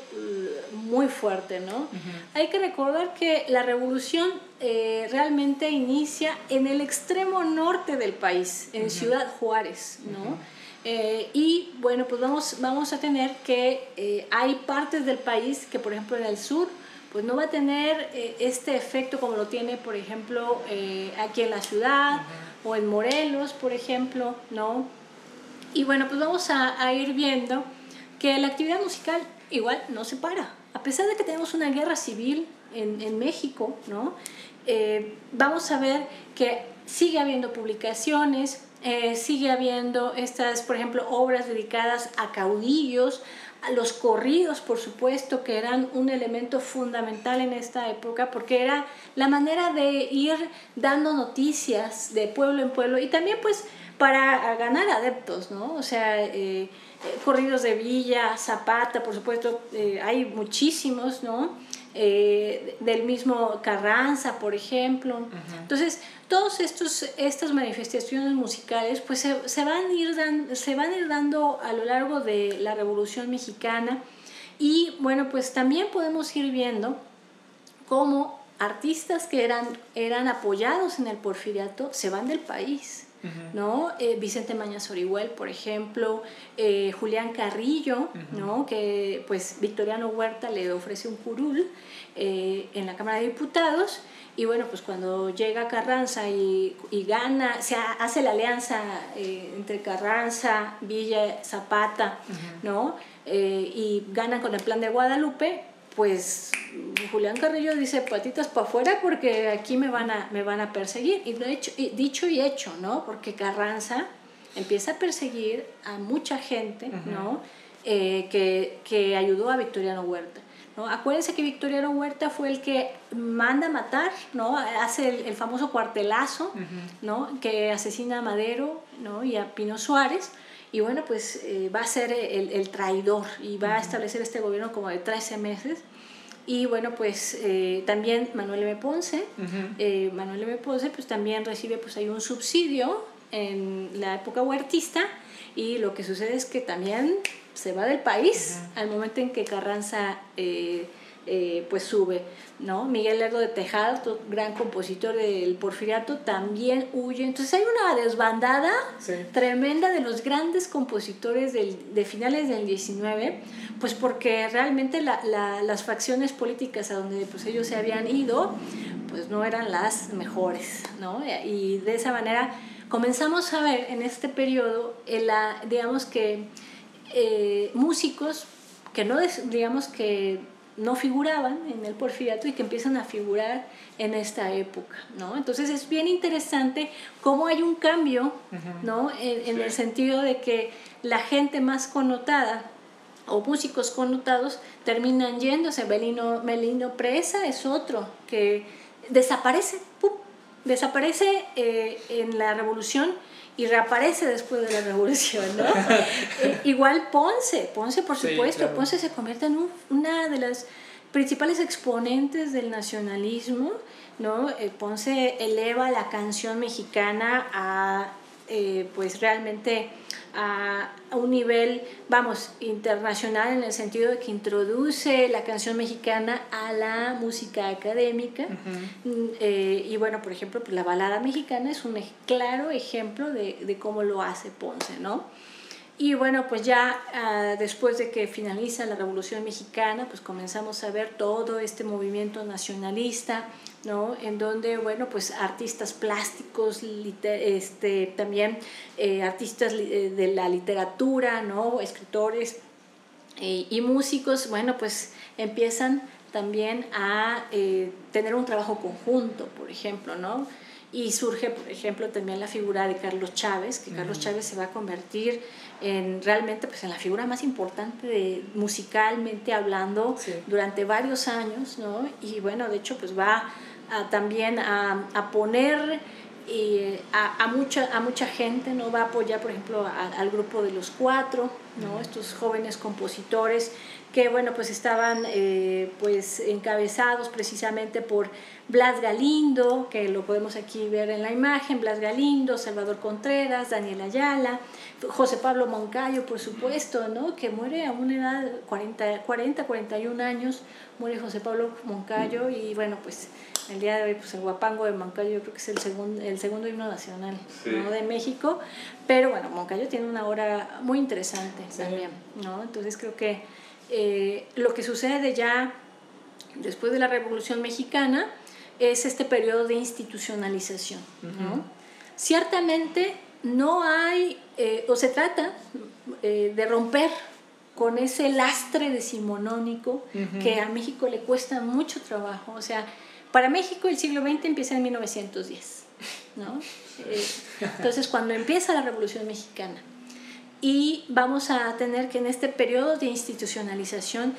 muy fuerte, ¿no? Hay que recordar que la revolución realmente inicia en el extremo norte del país, en Ciudad Juárez, ¿no? Eh, y bueno, pues vamos, vamos a tener que eh, hay partes del país que, por ejemplo, en el sur, pues no va a tener eh, este efecto como lo tiene, por ejemplo, aquí en la ciudad o en Morelos, por ejemplo, ¿no? Y bueno, pues vamos a, a, ir viendo que la actividad musical igual no se para. A pesar de que tenemos una guerra civil en, en México, ¿no? vamos a ver que sigue habiendo publicaciones, eh, sigue habiendo estas, por ejemplo, obras dedicadas a caudillos, los corridos, por supuesto, que eran un elemento fundamental en esta época, porque era la manera de ir dando noticias de pueblo en pueblo y también pues para ganar adeptos, ¿no? O sea, eh, eh, corridos de Villa, Zapata, por supuesto, hay muchísimos, ¿no? del mismo Carranza, por ejemplo. Entonces, todas estas manifestaciones musicales pues se, van a ir se van a ir dando a lo largo de la Revolución Mexicana y bueno, pues también podemos ir viendo cómo artistas que eran, eran apoyados en el porfiriato se van del país. ¿no? Eh, Vicente Mañas Orihuel, por ejemplo, eh, Julián Carrillo, ¿no? Que pues Victoriano Huerta le ofrece un curul eh, en la Cámara de Diputados y bueno, pues cuando llega Carranza y, y gana, se hace la alianza eh, entre Carranza, Villa, Zapata, ¿no? Eh, y ganan con el plan de Guadalupe, pues Julián Carrillo dice patitas para afuera porque aquí me van a, me van a perseguir. Y, de hecho, y dicho y hecho, ¿no? Porque Carranza empieza a perseguir a mucha gente, ¿no? Eh, que, que ayudó a Victoriano Huerta. ¿No? Acuérdense que Victoriano Huerta fue el que manda matar, ¿no? hace el, famoso cuartelazo, ¿no? que asesina a Madero ¿no? y a Pino Suárez. Y bueno, pues eh, va a ser el, traidor y va a establecer este gobierno como de 13 meses. Y bueno, pues eh, también Manuel M. Ponce, eh, Manuel M. Ponce pues también recibe pues hay un subsidio en la época huertista y lo que sucede es que también se va del país al momento en que Carranza eh, eh, pues sube, ¿no? Miguel Lerdo de Tejado, gran compositor del Porfiriato, también huye. Entonces hay una desbandada tremenda de los grandes compositores del, de finales del 19, pues porque realmente la, la, las facciones políticas a donde pues ellos se habían ido, pues no eran las mejores, ¿no? Y de esa manera comenzamos a ver en este periodo, la, digamos que eh, músicos que no, digamos que no figuraban en el porfiriato y que empiezan a figurar en esta época, ¿no? Entonces es bien interesante cómo hay un cambio, ¿no? En, el sentido de que la gente más connotada o músicos connotados terminan yéndose. Melino, Melino Presa es otro que desaparece, desaparece eh, en la revolución y reaparece después de la revolución, ¿no? Eh, igual Ponce, Ponce por supuesto, Ponce se convierte en una de las principales exponentes del nacionalismo, ¿no? Eh, Ponce eleva la canción mexicana a, eh, pues realmente a, un nivel, vamos, internacional en el sentido de que introduce la canción mexicana a la música académica. Mm, eh, y bueno, por ejemplo, pues la balada mexicana es un claro ejemplo de, de cómo lo hace Ponce, ¿no? Y bueno, pues ya ah, después de que finaliza la Revolución Mexicana, pues comenzamos a ver todo este movimiento nacionalista, ¿no? En donde, bueno, pues artistas plásticos, este, también eh, artistas eh, de la literatura, ¿no? Escritores eh, y músicos, bueno, pues empiezan también a tener un trabajo conjunto, por ejemplo, ¿no? Y surge, por ejemplo, también la figura de Carlos Chávez, que Carlos Chávez se va a convertir en realmente pues, en la figura más importante de, musicalmente hablando durante varios años, ¿no? Y bueno, de hecho, pues va a, también a, a poner y a, a, mucha, a mucha gente, ¿no? Va a apoyar, por ejemplo, al grupo de los cuatro, ¿no? Estos jóvenes compositores que, bueno, pues estaban eh, pues encabezados precisamente por Blas Galindo, que lo podemos aquí ver en la imagen, Blas Galindo, Salvador Contreras, Daniel Ayala, José Pablo Moncayo, por supuesto, ¿no? que muere a una edad de 40, 40, 41 años, muere José Pablo Moncayo y bueno, pues el día de hoy pues el guapango de Moncayo yo creo que es el segundo, el segundo himno nacional de México, pero bueno, Moncayo tiene una obra muy interesante también, ¿no? entonces creo que eh, lo que sucede ya después de la Revolución Mexicana, es este periodo de institucionalización. Ciertamente no hay, eh, o se trata eh, de romper con ese lastre decimonónico que a México le cuesta mucho trabajo. O sea, para México el siglo XX empieza en 1910. ¿no? Eh, entonces, cuando empieza la Revolución Mexicana, y vamos a tener que en este periodo de institucionalización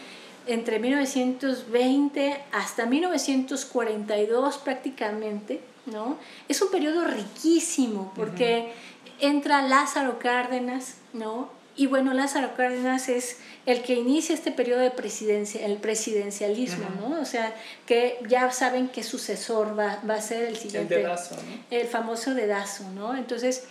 entre 1920 hasta 1942 prácticamente, ¿no? Es un periodo riquísimo porque entra Lázaro Cárdenas, ¿no? Y bueno, Lázaro Cárdenas es el que inicia este periodo de presidencia, el presidencialismo, ¿no? O sea, que ya saben qué sucesor va, va a ser el siguiente. El dedazo, ¿no? El famoso dedazo, ¿no? Entonces,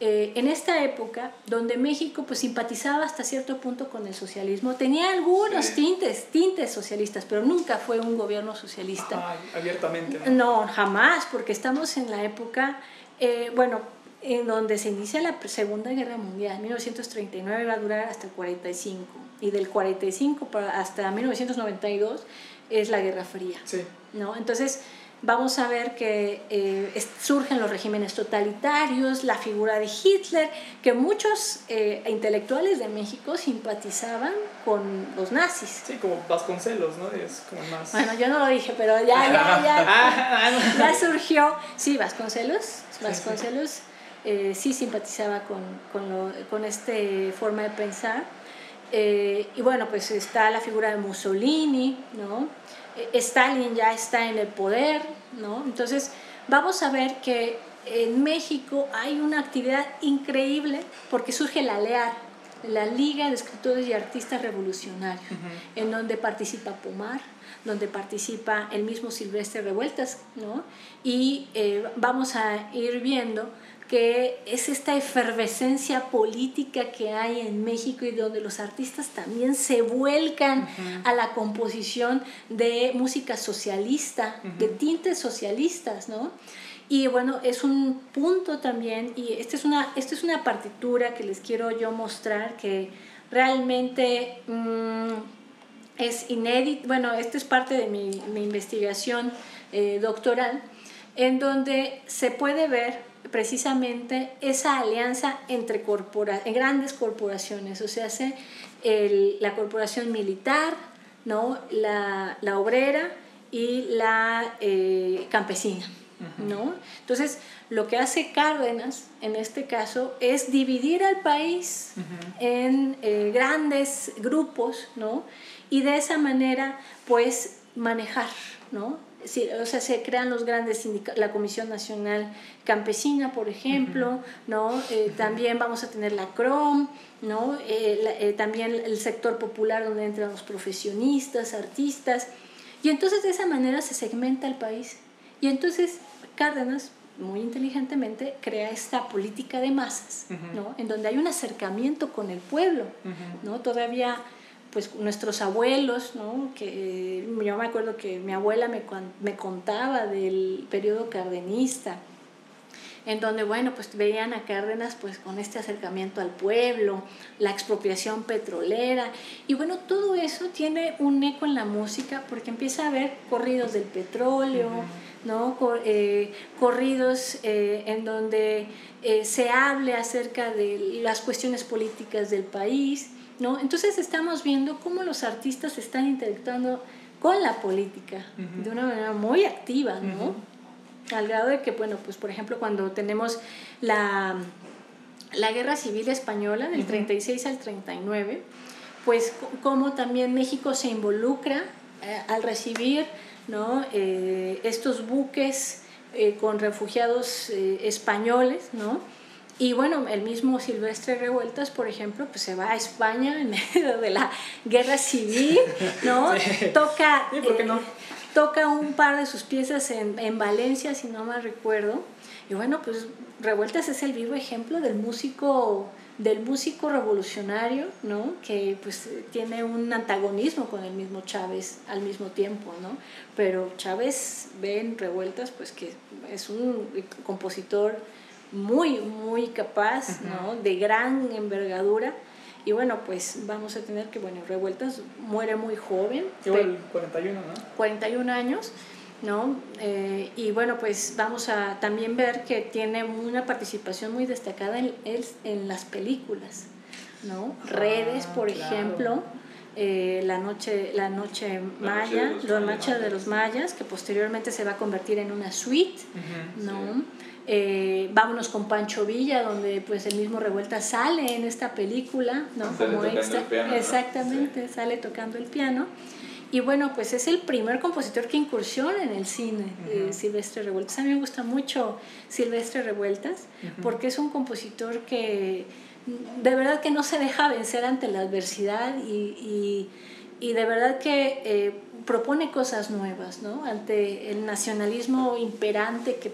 eh, en esta época, donde México pues simpatizaba hasta cierto punto con el socialismo, tenía algunos tintes, tintes socialistas, pero nunca fue un gobierno socialista. abiertamente. ¿no? jamás, porque estamos en la época, eh, bueno, en donde se inicia la Segunda Guerra Mundial, 1939 va a durar hasta el 45, y del 45 hasta 1992 es la Guerra Fría. Sí. ¿no? Entonces, vamos a ver que eh, surgen los regímenes totalitarios, la figura de Hitler, que muchos eh, intelectuales de México simpatizaban con los nazis. Sí, como Vasconcelos, ¿no? Es como más... Bueno, yo no lo dije, pero ya, ya, ya, ah, ya surgió. Sí, Vasconcelos, Vasconcelos eh, sí simpatizaba con, con, lo, con esta forma de pensar. y bueno, pues está la figura de Mussolini, ¿no? Stalin ya está en el poder, ¿no? Entonces, vamos a ver que en México hay una actividad increíble porque surge la LEAR, la Liga de Escritores y Artistas Revolucionarios, en donde participa Pomar, donde participa el mismo Silvestre Revueltas, ¿no? Y eh, vamos a ir viendo que es esta efervescencia política que hay en México y donde los artistas también se vuelcan a la composición de música socialista, de tintes socialistas, ¿no? Y bueno, es un punto también, y esta es una, esta es una partitura que les quiero yo mostrar que realmente mm, es inédita, bueno, esto es parte de mi, investigación eh, doctoral, en donde se puede ver precisamente esa alianza entre corpora grandes corporaciones, o sea, el, la corporación militar, ¿no? la, la obrera y la eh, campesina. ¿no? Entonces, lo que hace Cárdenas en este caso es dividir al país en eh, grandes grupos, ¿no? Y de esa manera, pues, manejar, ¿no? O sea, se crean los grandes sindicatos, la Comisión Nacional Campesina, por ejemplo, ¿no? Eh, también vamos a tener la CROM, ¿no? Eh, también el sector popular donde entran los profesionistas, artistas, y entonces de esa manera se segmenta el país. Y entonces Cárdenas, muy inteligentemente, crea esta política de masas, ¿no? En donde hay un acercamiento con el pueblo, ¿no? Todavía pues nuestros abuelos, ¿no? que yo me acuerdo que mi abuela me, me contaba del periodo cardenista, en donde, bueno, pues veían a Cárdenas pues con este acercamiento al pueblo, la expropiación petrolera, y bueno, todo eso tiene un eco en la música porque empieza a haber corridos del petróleo, ¿no? Eh, corridos eh, en donde eh, se hable acerca de las cuestiones políticas del país, ¿no? Entonces estamos viendo cómo los artistas están interactuando con la política de una manera muy activa, ¿no? Al grado de que, bueno, pues por ejemplo, cuando tenemos la, la Guerra Civil Española del 36 al 39, pues cómo también México se involucra eh, al recibir ¿no? Eh, estos buques eh, con refugiados españoles, ¿no? Y bueno, el mismo Silvestre Revueltas, por ejemplo, pues se va a España en medio de la guerra civil, ¿no? Toca, no? toca un par de sus piezas en, en Valencia, si no mal recuerdo. Y bueno, pues Revueltas es el vivo ejemplo del músico del músico revolucionario, ¿no? que pues tiene un antagonismo con el mismo Chávez al mismo tiempo, ¿no? pero Chávez ve en Revueltas pues que es un compositor muy, muy capaz, ¿no? de gran envergadura, y bueno, pues vamos a tener que, bueno, Revueltas muere muy joven. Igual 41, ¿no? 41 años, ¿no? Eh, y bueno, pues vamos a también ver que tiene una participación muy destacada en, en las películas, ¿no? Ah, Redes, por ejemplo. Eh, la noche la noche maya la noche de los mayas que posteriormente se va a convertir en una suite no eh, vámonos con Pancho Villa, donde pues el mismo Revuelta sale en esta película, ¿no? Como Exactamente, sale tocando el piano. Y bueno, pues es el primer compositor que incursiona en el cine, eh, Silvestre Revueltas. A mí me gusta mucho Silvestre Revueltas, porque es un compositor que de verdad que no se deja vencer ante la adversidad y, y, de verdad que eh, propone cosas nuevas, ¿no? Ante el nacionalismo imperante que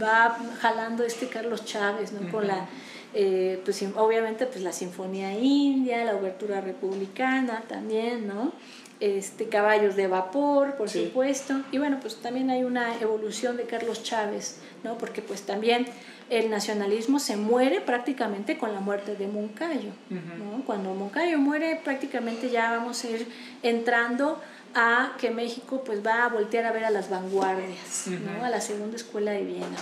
va jalando este Carlos Chávez, ¿no? Con la, eh, pues obviamente pues la Sinfonía India, la Obertura Republicana también, ¿no? Este, caballos de vapor, por supuesto, y bueno, pues también hay una evolución de Carlos Chávez, ¿no? Porque pues también el nacionalismo se muere prácticamente con la muerte de Moncayo, ¿no? Cuando Moncayo muere prácticamente ya vamos a ir entrando a que México pues va a voltear a ver a las vanguardias, ¿no? a la segunda escuela de Viena.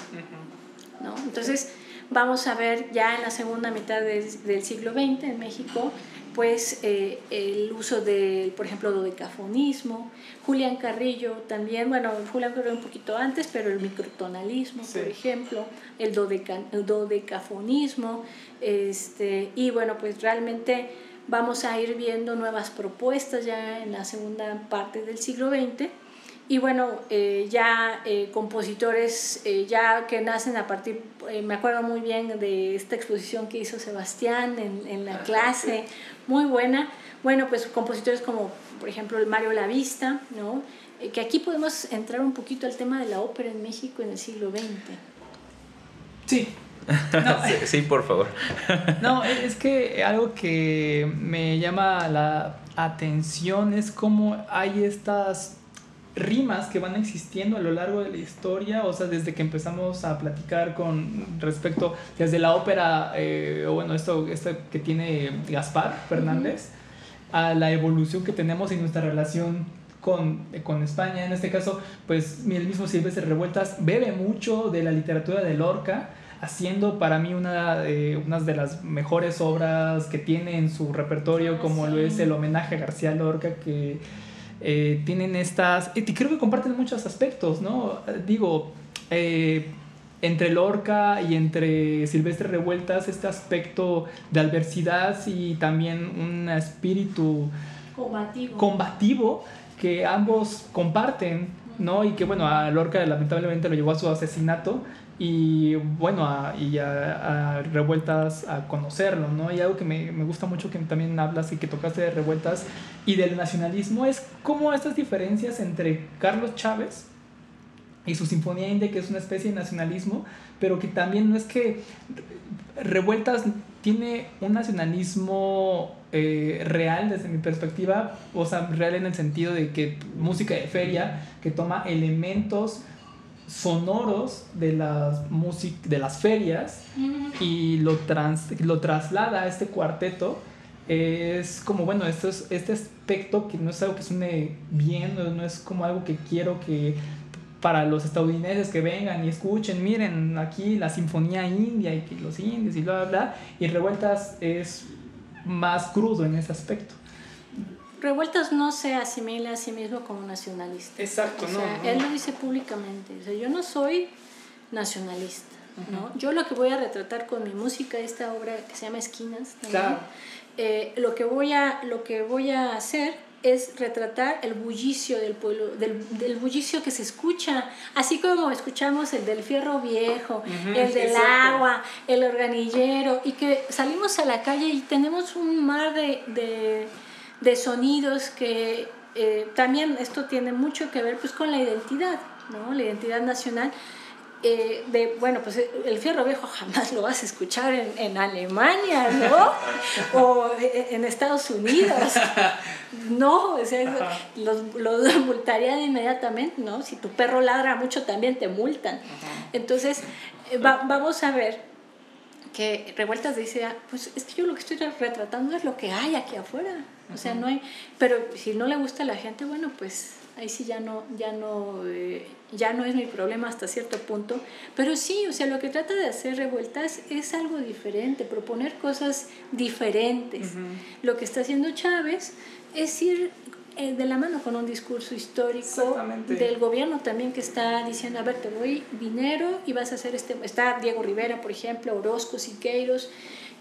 ¿no? Entonces vamos a ver ya en la segunda mitad del siglo XX en México pues eh, el uso del, por ejemplo, dodecafonismo, Julián Carrillo también, bueno, Julián Carrillo un poquito antes, pero el microtonalismo, por ejemplo, el, dodeca, el dodecafonismo, este, y bueno, pues realmente Vamos a ir viendo nuevas propuestas ya en la segunda parte del siglo XX. Y bueno, eh, ya eh, compositores eh, ya que nacen a partir, me acuerdo muy bien de esta exposición que hizo Sebastián en, en la clase, muy buena. Bueno, pues compositores como, por ejemplo, el Mario Lavista, ¿no? que aquí podemos entrar un poquito al tema de la ópera en México en el siglo XX. Sí, sí, por favor. no, es que algo que me llama la atención es cómo hay estas rimas que van existiendo a lo largo de la historia, o sea, desde que empezamos a platicar con respecto, desde la ópera, eh, o bueno, esto, esto que tiene Gaspar Fernández, a la evolución que tenemos en nuestra relación con, con, España. En este caso, pues el mismo Silvestre Revueltas bebe mucho de la literatura de Lorca, haciendo para mí una, de unas de las mejores obras que tiene en su repertorio, ah, como lo es el homenaje a García Lorca, que eh, tienen estas, y creo que comparten muchos aspectos, ¿no? Digo, eh, entre Lorca y entre Silvestre Revueltas, este aspecto de adversidad y también un espíritu combativo, combativo que ambos comparten, ¿no? Y que, bueno, a Lorca lamentablemente lo llevó a su asesinato, y bueno, a, y a, revueltas a conocerlo, ¿no? Y algo que me, me, gusta mucho que también hablas y que tocaste de revueltas y del nacionalismo es cómo estas diferencias entre Carlos Chávez y su Sinfonía India, que es una especie de nacionalismo, pero que también no es que revueltas tiene un nacionalismo eh, real desde mi perspectiva, o sea, real en el sentido de que música de feria, que toma elementos sonoros de las, de las ferias y lo, trans, lo traslada a este cuarteto. Es como, bueno, esto es, este aspecto que no es algo que suene bien, no, es como algo que quiero que para los estadounidenses que vengan y escuchen, miren aquí la sinfonía india y los indios y bla, bla, bla. Y Revueltas es más crudo en ese aspecto. Revueltas no se asimila a sí mismo como nacionalista. Exacto, o sea, Él lo dice públicamente. O sea, yo no soy nacionalista. ¿no? Yo lo que voy a retratar con mi música, esta obra que se llama Esquinas, eh, lo, que voy a, lo que voy a hacer es retratar el bullicio del pueblo, del, del, bullicio que se escucha, así como escuchamos el del fierro viejo, el del agua, el organillero, y que salimos a la calle y tenemos un mar de de sonidos que eh, también esto tiene mucho que ver pues con la identidad, ¿no? La identidad nacional. Eh, de, bueno, pues el fierro viejo jamás lo vas a escuchar en, en Alemania, ¿no? o en Estados Unidos. No, o sea, los, los, multarían inmediatamente, ¿no? Si tu perro ladra mucho también te multan. Entonces, eh, vamos a ver que Revueltas dice, ah, pues es que yo lo que estoy retratando es lo que hay aquí afuera. O sea, no hay, pero si no le gusta a la gente, bueno, pues ahí sí ya no, ya no, eh, ya no es mi problema hasta cierto punto. Pero sí, o sea, lo que trata de hacer revueltas es algo diferente, proponer cosas diferentes. Lo que está haciendo Chávez es ir eh, de la mano con un discurso histórico del gobierno también que está diciendo, a ver, te doy dinero y vas a hacer este... Está Diego Rivera, por ejemplo, Orozco, Siqueiros,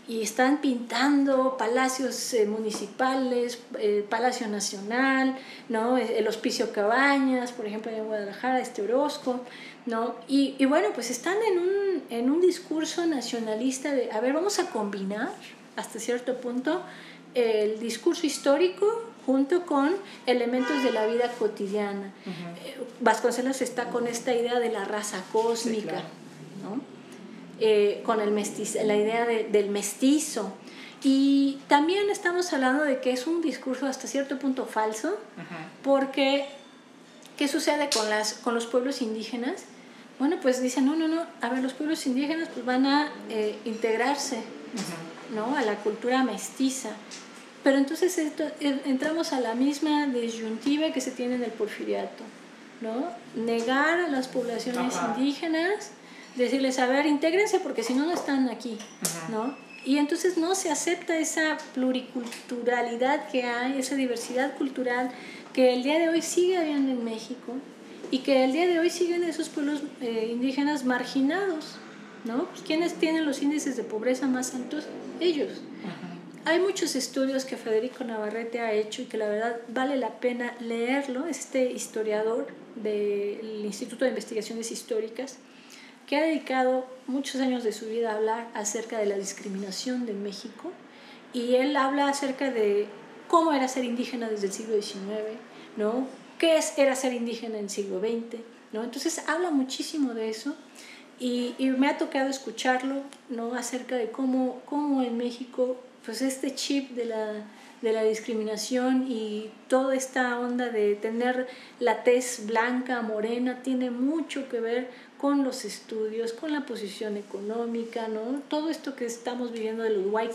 y están pintando palacios eh, municipales, el Palacio Nacional, ¿no? el Hospicio Cabañas, por ejemplo, en Guadalajara, este Orozco, ¿no? Y, y bueno, pues están en un, en un discurso nacionalista de, a ver, vamos a combinar hasta cierto punto el discurso histórico junto con elementos de la vida cotidiana. Eh, Vasconcelos está con esta idea de la raza cósmica, ¿no? Eh, con el mestizo, la idea del mestizo. Y también estamos hablando de que es un discurso hasta cierto punto falso, porque ¿qué sucede con, las, con los pueblos indígenas? Bueno, pues dicen, no, no, no, a ver, los pueblos indígenas pues van a eh, integrarse ¿no? a la cultura mestiza. Pero entonces entramos a la misma disyuntiva que se tiene en el porfiriato, ¿no? Negar a las poblaciones indígenas, decirles, a ver, intégrense porque si no, no están aquí, ¿no? Y entonces no se acepta esa pluriculturalidad que hay, esa diversidad cultural que el día de hoy sigue habiendo en México y que el día de hoy siguen esos pueblos eh, indígenas marginados, ¿no? Pues, ¿Quiénes tienen los índices de pobreza más altos? Ellos. Hay muchos estudios que Federico Navarrete ha hecho y que la verdad vale la pena leerlo. Es este historiador del Instituto de Investigaciones Históricas que ha dedicado muchos años de su vida a hablar acerca de la discriminación de México y él habla acerca de cómo era ser indígena desde el siglo XIX, ¿no? ¿Qué era ser indígena en el siglo XX? ¿no? Entonces habla muchísimo de eso Y, y, me ha tocado escucharlo, ¿no? Acerca de cómo, cómo en México, pues este chip de la, de la discriminación y toda esta onda de tener la tez blanca, morena, tiene mucho que ver con los estudios, con la posición económica, ¿no? Todo esto que estamos viviendo de los white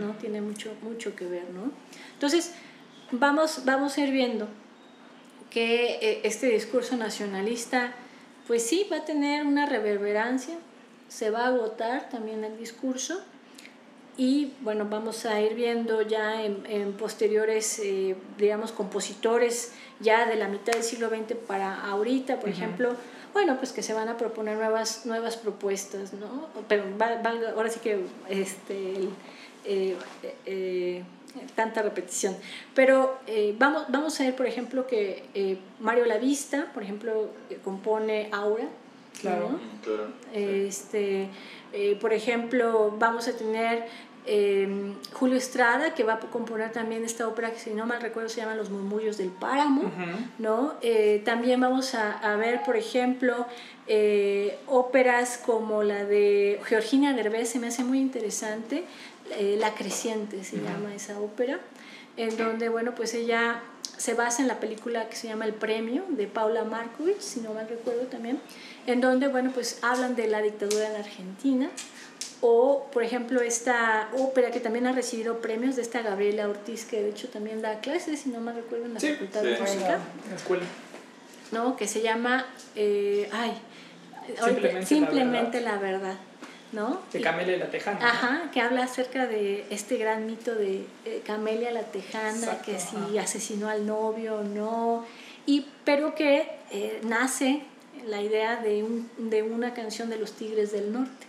¿no? Tiene mucho, mucho que ver, ¿no? Entonces, vamos, vamos a ir viendo que eh, este discurso nacionalista, pues sí, va a tener una reverberancia, se va a agotar también el discurso y bueno, vamos a ir viendo ya en, posteriores, eh, digamos, compositores ya de la mitad del siglo XX para ahorita, por ejemplo, bueno, pues que se van a proponer nuevas, nuevas propuestas, ¿no? Pero ahora sí que este, eh, eh, tanta repetición. Pero vamos, vamos a ver, por ejemplo, que Mario Lavista, por ejemplo, compone Aura. Claro. claro este, por ejemplo, vamos a tener Em, Julio Estrada, que va a componer también esta ópera que si no mal recuerdo se llama Los murmullos del páramo, ¿no? Eh, también vamos a, a, ver, por ejemplo, eh, óperas como la de Georgina Derbez, se me hace muy interesante, eh, La Creciente se llama esa ópera, en donde, bueno, pues ella se basa en la película que se llama El Premio, de Paula Markovich, si no mal recuerdo también, en donde, bueno, pues hablan de la dictadura en Argentina, o, por ejemplo, esta ópera que también ha recibido premios de esta Gabriela Ortiz, que de hecho también da clases, si no me recuerdo, en la Facultad de Música. En la escuela. ¿No? Que se llama, eh, ay, simplemente, la, verdad. ¿no? De Camelia la Tejana. Ajá, que habla acerca de este gran mito de eh, Camelia la Tejana, que si asesinó al novio o no, y, pero que eh, nace la idea de, un, de una canción de los Tigres del Norte,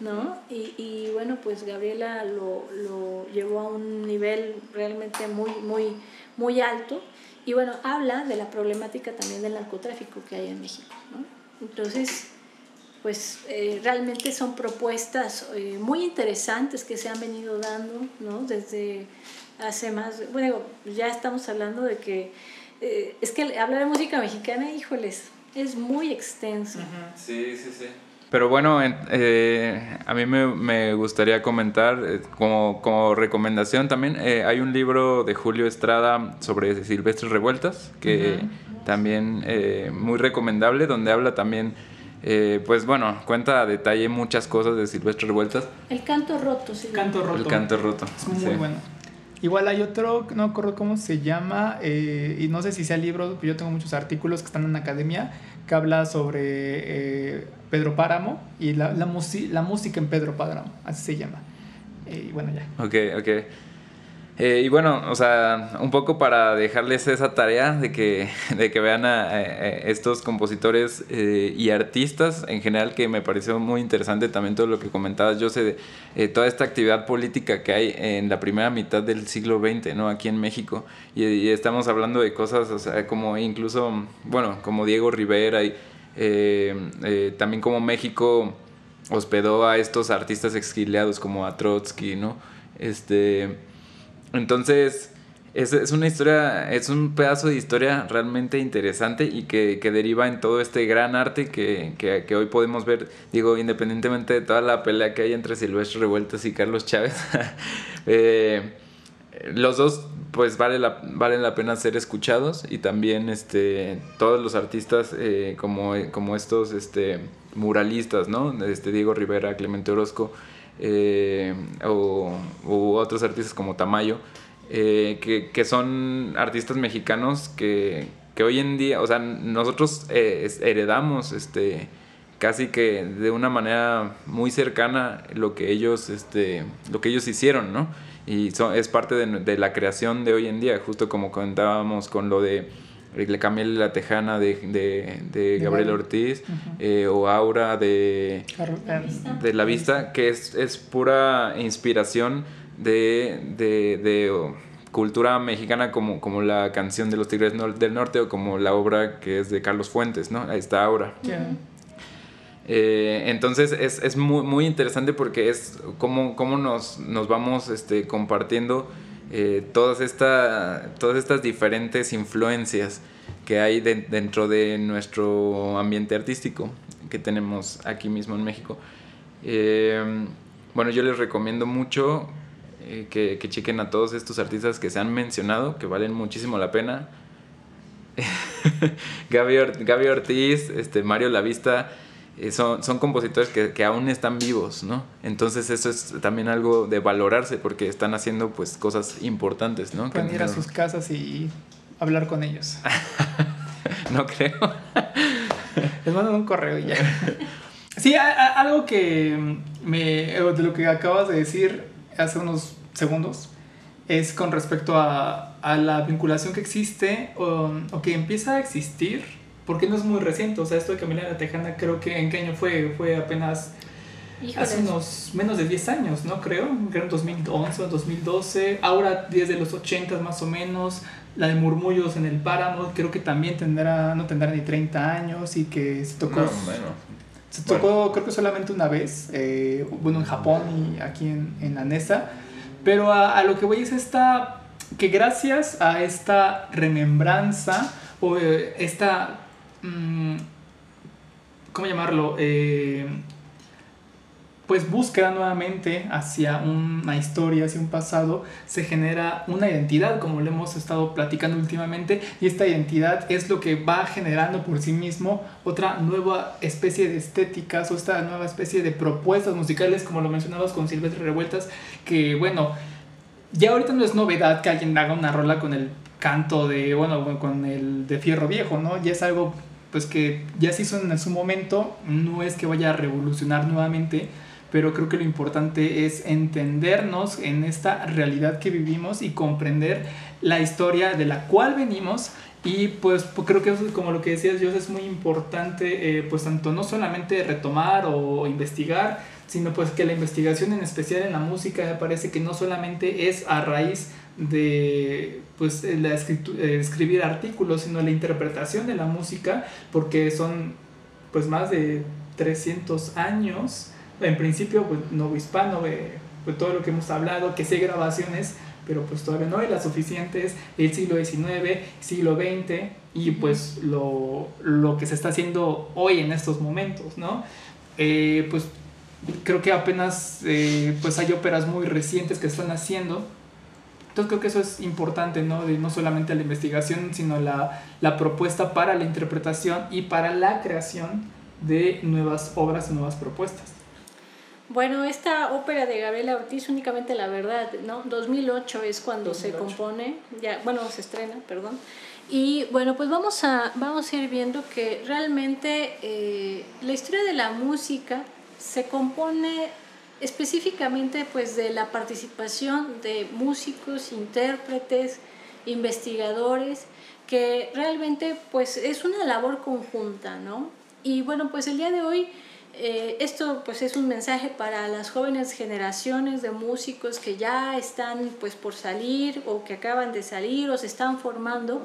¿no? Y, y, bueno, pues Gabriela lo, lo, llevó a un nivel realmente muy, muy, muy alto y bueno, habla de la problemática también del narcotráfico que hay en México, ¿no? Entonces, pues eh, realmente son propuestas eh, muy interesantes que se han venido dando, ¿no? Desde hace más, bueno, ya estamos hablando de que, eh, es que hablar de música mexicana, híjoles, es muy extenso. Sí, sí, sí. Pero bueno, eh, a mí me, me gustaría comentar, eh, como, como, recomendación también, eh, hay un libro de Julio Estrada sobre Silvestres Revueltas, que también muy recomendable, donde habla también, pues bueno, cuenta a detalle muchas cosas de Silvestres Revueltas. El canto roto, sí. Canto roto. El canto roto. Es muy bueno. Igual hay otro, no recuerdo cómo se llama, eh, y no sé si sea libro, pero yo tengo muchos artículos que están en academia que habla sobre eh, Pedro Páramo y la, la, la, música en Pedro Páramo, así se llama. Eh, y bueno, ya. Ok, ok. Eh, y bueno, o sea, un poco para dejarles esa tarea de que, de que vean a, estos compositores eh, y artistas en general, que me pareció muy interesante también todo lo que comentabas, yo sé, de eh, toda esta actividad política que hay en la primera mitad del siglo XX, ¿no? Aquí en México. Y, estamos hablando de cosas, o sea, como incluso, bueno, como Diego Rivera y también como México hospedó a estos artistas exiliados como a Trotsky, ¿no? Este entonces, es, es, una historia, es un pedazo de historia realmente interesante y que, que deriva en todo este gran arte que, que, que, hoy podemos ver, digo, independientemente de toda la pelea que hay entre Silvestre Revueltas y Carlos Chávez. eh, los dos pues vale la, valen la pena ser escuchados y también este, todos los artistas eh, como, como estos este, muralistas, ¿no? Este, Diego Rivera, Clemente Orozco, eh, o, u otros artistas como Tamayo, eh, que, que, son artistas mexicanos que, que, hoy en día, o sea, nosotros eh, heredamos este, casi que de una manera muy cercana lo que ellos, este, lo que ellos hicieron, ¿no? Y es parte de, de la creación de hoy en día, justo como comentábamos con lo de le cambié la Tejana de, de, de Gabriel Ortiz eh, o Aura de, de La Vista, que es, es pura inspiración de, de, cultura mexicana como, como la canción de los Tigres del Norte o como la obra que es de Carlos Fuentes, ¿no? Ahí está Aura. Eh, entonces es, es, muy, muy interesante porque es cómo, cómo nos, nos vamos este, compartiendo eh, todas, esta, todas estas diferentes influencias que hay dentro de nuestro ambiente artístico. que tenemos aquí mismo en México. Eh, bueno, yo les recomiendo mucho eh, que, que chequen a todos estos artistas que se han mencionado, que valen muchísimo la pena. Gaby, Ortiz, este, Mario Lavista, son, son compositores que, que, aún están vivos, ¿no? Entonces eso es también algo de valorarse porque están haciendo pues cosas importantes, ¿no? Pueden ir a sus casas y hablar con ellos. no creo. Les mando un correo y ya. Sí, algo que me, de lo que acabas de decir hace unos segundos es con respecto a, a la vinculación que existe o, o, que empieza a existir, porque no es muy reciente. O sea, esto de Camila la Tejana creo que en qué año fue, fue apenas hace unos menos de 10 años, ¿no? Creo, creo en 2011 o 2012. Ahora 10 de los 80 más o menos. La de Murmullos en el Páramo, creo que también tendrá, no tendrá ni 30 años y que se tocó... No, Se tocó creo que solamente una vez, eh, bueno, en Japón y aquí en, en la NESA. Pero a, a, lo que voy es esta, que gracias a esta remembranza o eh, esta, ¿cómo llamarlo? Eh, pues búsqueda nuevamente hacia una historia, hacia un pasado, se genera una identidad, como lo hemos estado platicando últimamente, y esta identidad es lo que va generando por sí mismo otra nueva especie de estéticas o esta nueva especie de propuestas musicales, como lo mencionabas con Silvestre Revueltas, que bueno, ya ahorita no es novedad que alguien haga una rola con el canto de, bueno, con el de Fierro Viejo, ¿no? Ya es algo pues que ya se hizo en su momento, no es que vaya a revolucionar nuevamente, pero creo que lo importante es entendernos en esta realidad que vivimos y comprender la historia de la cual venimos. Y pues, pues creo que como lo que decías Dios es muy importante eh, pues tanto no solamente retomar o investigar sino pues que la investigación en especial en la música me parece que no solamente es a raíz de pues la eh, escribir artículos sino la interpretación de la música porque son pues más de 300 años. En principio, pues, nuevo hispano, pues todo lo que hemos hablado, que sé grabaciones, pero pues todavía no hay las suficientes, el siglo XIX, siglo XX, y pues lo, lo que se está haciendo hoy en estos momentos, ¿no? Eh, pues creo que apenas eh, pues hay óperas muy recientes que están haciendo, entonces creo que eso es importante, ¿no? De no solamente la investigación, sino la, la propuesta para la interpretación y para la creación de nuevas obras y nuevas propuestas. Bueno, esta ópera de Gabriela Ortiz, únicamente la verdad, ¿no? 2008 es cuando se compone, ya, bueno, se estrena, perdón. Y bueno, pues vamos a, vamos a ir viendo que realmente eh, la historia de la música se compone específicamente pues de la participación de músicos, intérpretes, investigadores, que realmente pues es una labor conjunta, ¿no? Y bueno, pues el día de hoy eh, esto pues es un mensaje para las jóvenes generaciones de músicos que ya están pues por salir o que acaban de salir o se están formando,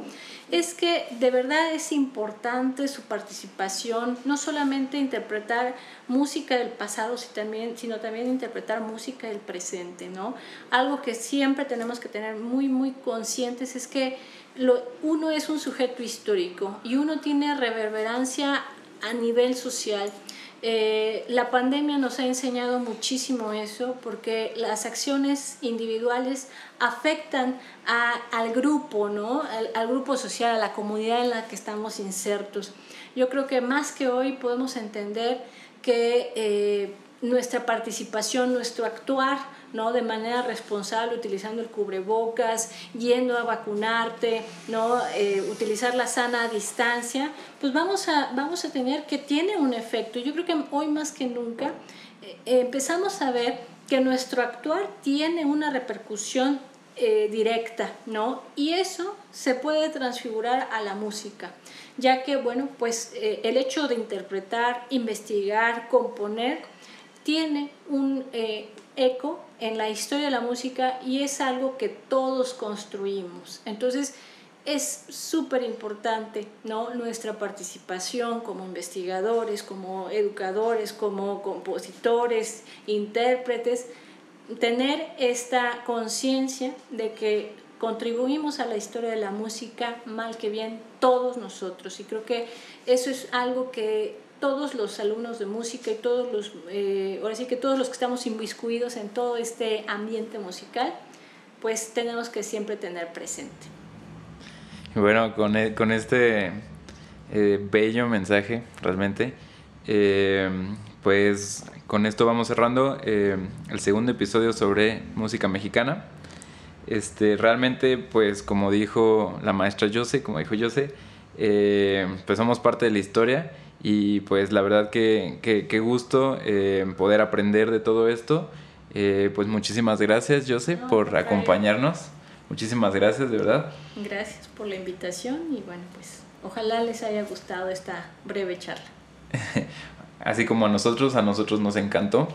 es que de verdad es importante su participación, no solamente interpretar música del pasado, sino también, interpretar música del presente, ¿no? Algo que siempre tenemos que tener muy, muy conscientes es que lo, uno es un sujeto histórico y uno tiene reverberancia a nivel social eh, la pandemia nos ha enseñado muchísimo eso porque las acciones individuales afectan al grupo, ¿no? Al, grupo social, a la comunidad en la que estamos insertos. Yo creo que más que hoy podemos entender que eh, nuestra participación, nuestro actuar, ¿no? De manera responsable, utilizando el cubrebocas, yendo a vacunarte, ¿no? Eh, utilizar la sana distancia, pues vamos a, vamos a tener que tiene un efecto. Yo creo que hoy más que nunca eh, empezamos a ver que nuestro actuar tiene una repercusión eh, directa, ¿no? Y eso se puede transfigurar a la música, ya que, bueno, pues el hecho de interpretar, investigar, componer, tiene un eco en la historia de la música y es algo que todos construimos. Entonces, es súper importante ¿no? nuestra participación como investigadores, como educadores, como compositores, intérpretes, tener esta conciencia de que contribuimos a la historia de la música mal que bien todos nosotros. Y creo que eso es algo que todos los alumnos de música y todos los, eh, ahora sí que todos los que estamos inviscuidos en todo este ambiente musical, pues tenemos que siempre tener presente. Bueno, con, e, con este eh, bello mensaje, realmente, eh, pues con esto vamos cerrando el segundo episodio sobre música mexicana. Este, realmente, pues como dijo la maestra Jose, como dijo Jose, pues somos parte de la historia y pues la verdad que, que, gusto eh, poder aprender de todo esto. Eh, pues muchísimas gracias, Jose, por acompañarnos. Muchísimas gracias, de verdad. Gracias por la invitación y bueno, pues ojalá les haya gustado esta breve charla. Así como a nosotros, a nosotros nos encantó.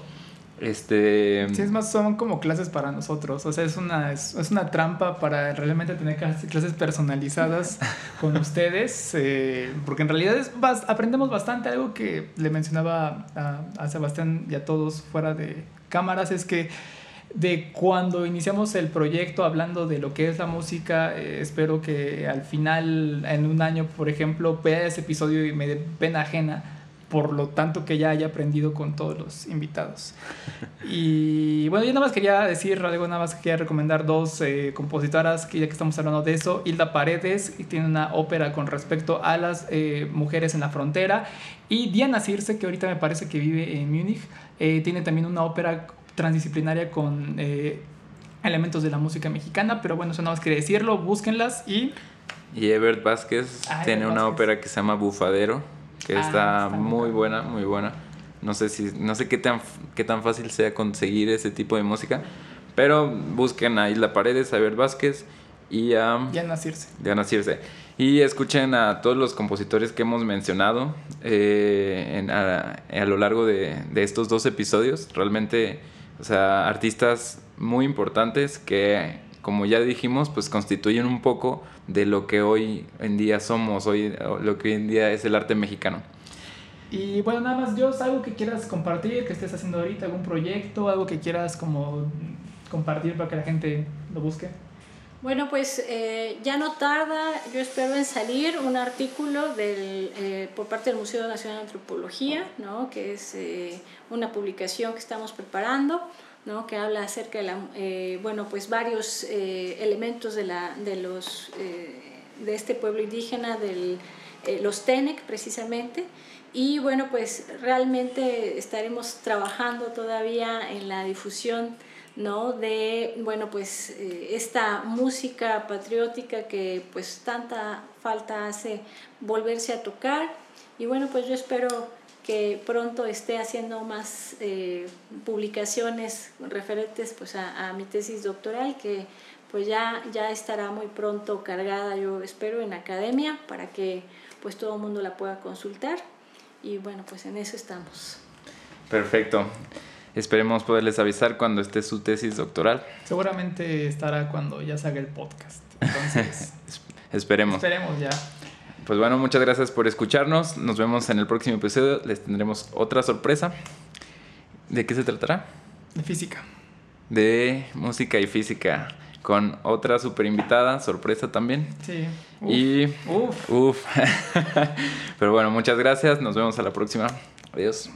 Este... Sí, es más, son como clases para nosotros. O sea, es una, es, una trampa para realmente tener clases personalizadas con ustedes. Eh, porque en realidad es, aprendemos bastante. Algo que le mencionaba a, Sebastián y a todos fuera de cámaras es que de cuando iniciamos el proyecto hablando de lo que es la música, eh, espero que al final, en un año, por ejemplo, vea ese episodio y me dé pena ajena por lo tanto que ya haya aprendido con todos los invitados. Y bueno, yo nada más quería decir algo, nada más quería recomendar dos eh, compositoras, que ya que estamos hablando de eso, Hilda Paredes, y tiene una ópera con respecto a las eh, mujeres en la frontera, y Diana Circe, que ahorita me parece que vive en Múnich, eh, tiene también una ópera transdisciplinaria con elementos de la música mexicana, pero bueno, eso nada más quería decirlo, búsquenlas y... Y Ebert Vázquez ah, tiene una ópera que se llama Bufadero que ah, está, muy buena, muy buena. No sé si no sé qué tan qué tan fácil sea conseguir ese tipo de música, pero busquen a Isla Paredes, a Ver Vázquez y a Diana Circe. Diana Circe. Y escuchen a todos los compositores que hemos mencionado eh, a, lo largo de, de, estos dos episodios. Realmente, o sea, artistas muy importantes que, como ya dijimos, pues constituyen un poco de lo que hoy en día somos, hoy, lo que hoy en día es el arte mexicano. Y bueno, nada más, Dios, algo que quieras compartir, que estés haciendo ahorita, algún proyecto, algo que quieras como compartir para que la gente lo busque. Bueno, pues eh, ya no tarda, yo espero en salir un artículo del, eh, por parte del Museo Nacional de Antropología, ¿no? que es eh, una publicación que estamos preparando ¿no? que habla acerca de la, eh, bueno, pues varios eh, elementos de, la, de, los, eh, de este pueblo indígena, de los Tenec precisamente. Y bueno, pues realmente estaremos trabajando todavía en la difusión ¿no? de bueno pues esta música patriótica que pues tanta falta hace volverse a tocar y bueno pues yo espero que pronto esté haciendo más eh, publicaciones referentes pues a, mi tesis doctoral que pues ya, ya estará muy pronto cargada yo espero en academia para que pues todo el mundo la pueda consultar y bueno pues en eso estamos. Perfecto. Esperemos poderles avisar cuando esté su tesis doctoral. Seguramente estará cuando ya salga el podcast. Entonces, esperemos. Esperemos ya. Pues bueno, muchas gracias por escucharnos. Nos vemos en el próximo episodio. Les tendremos otra sorpresa. ¿De qué se tratará? De física. De música y física. Con otra super invitada, sorpresa también. Sí. y. Uf. Uf. Pero bueno, muchas gracias. Nos vemos a la próxima. Adiós.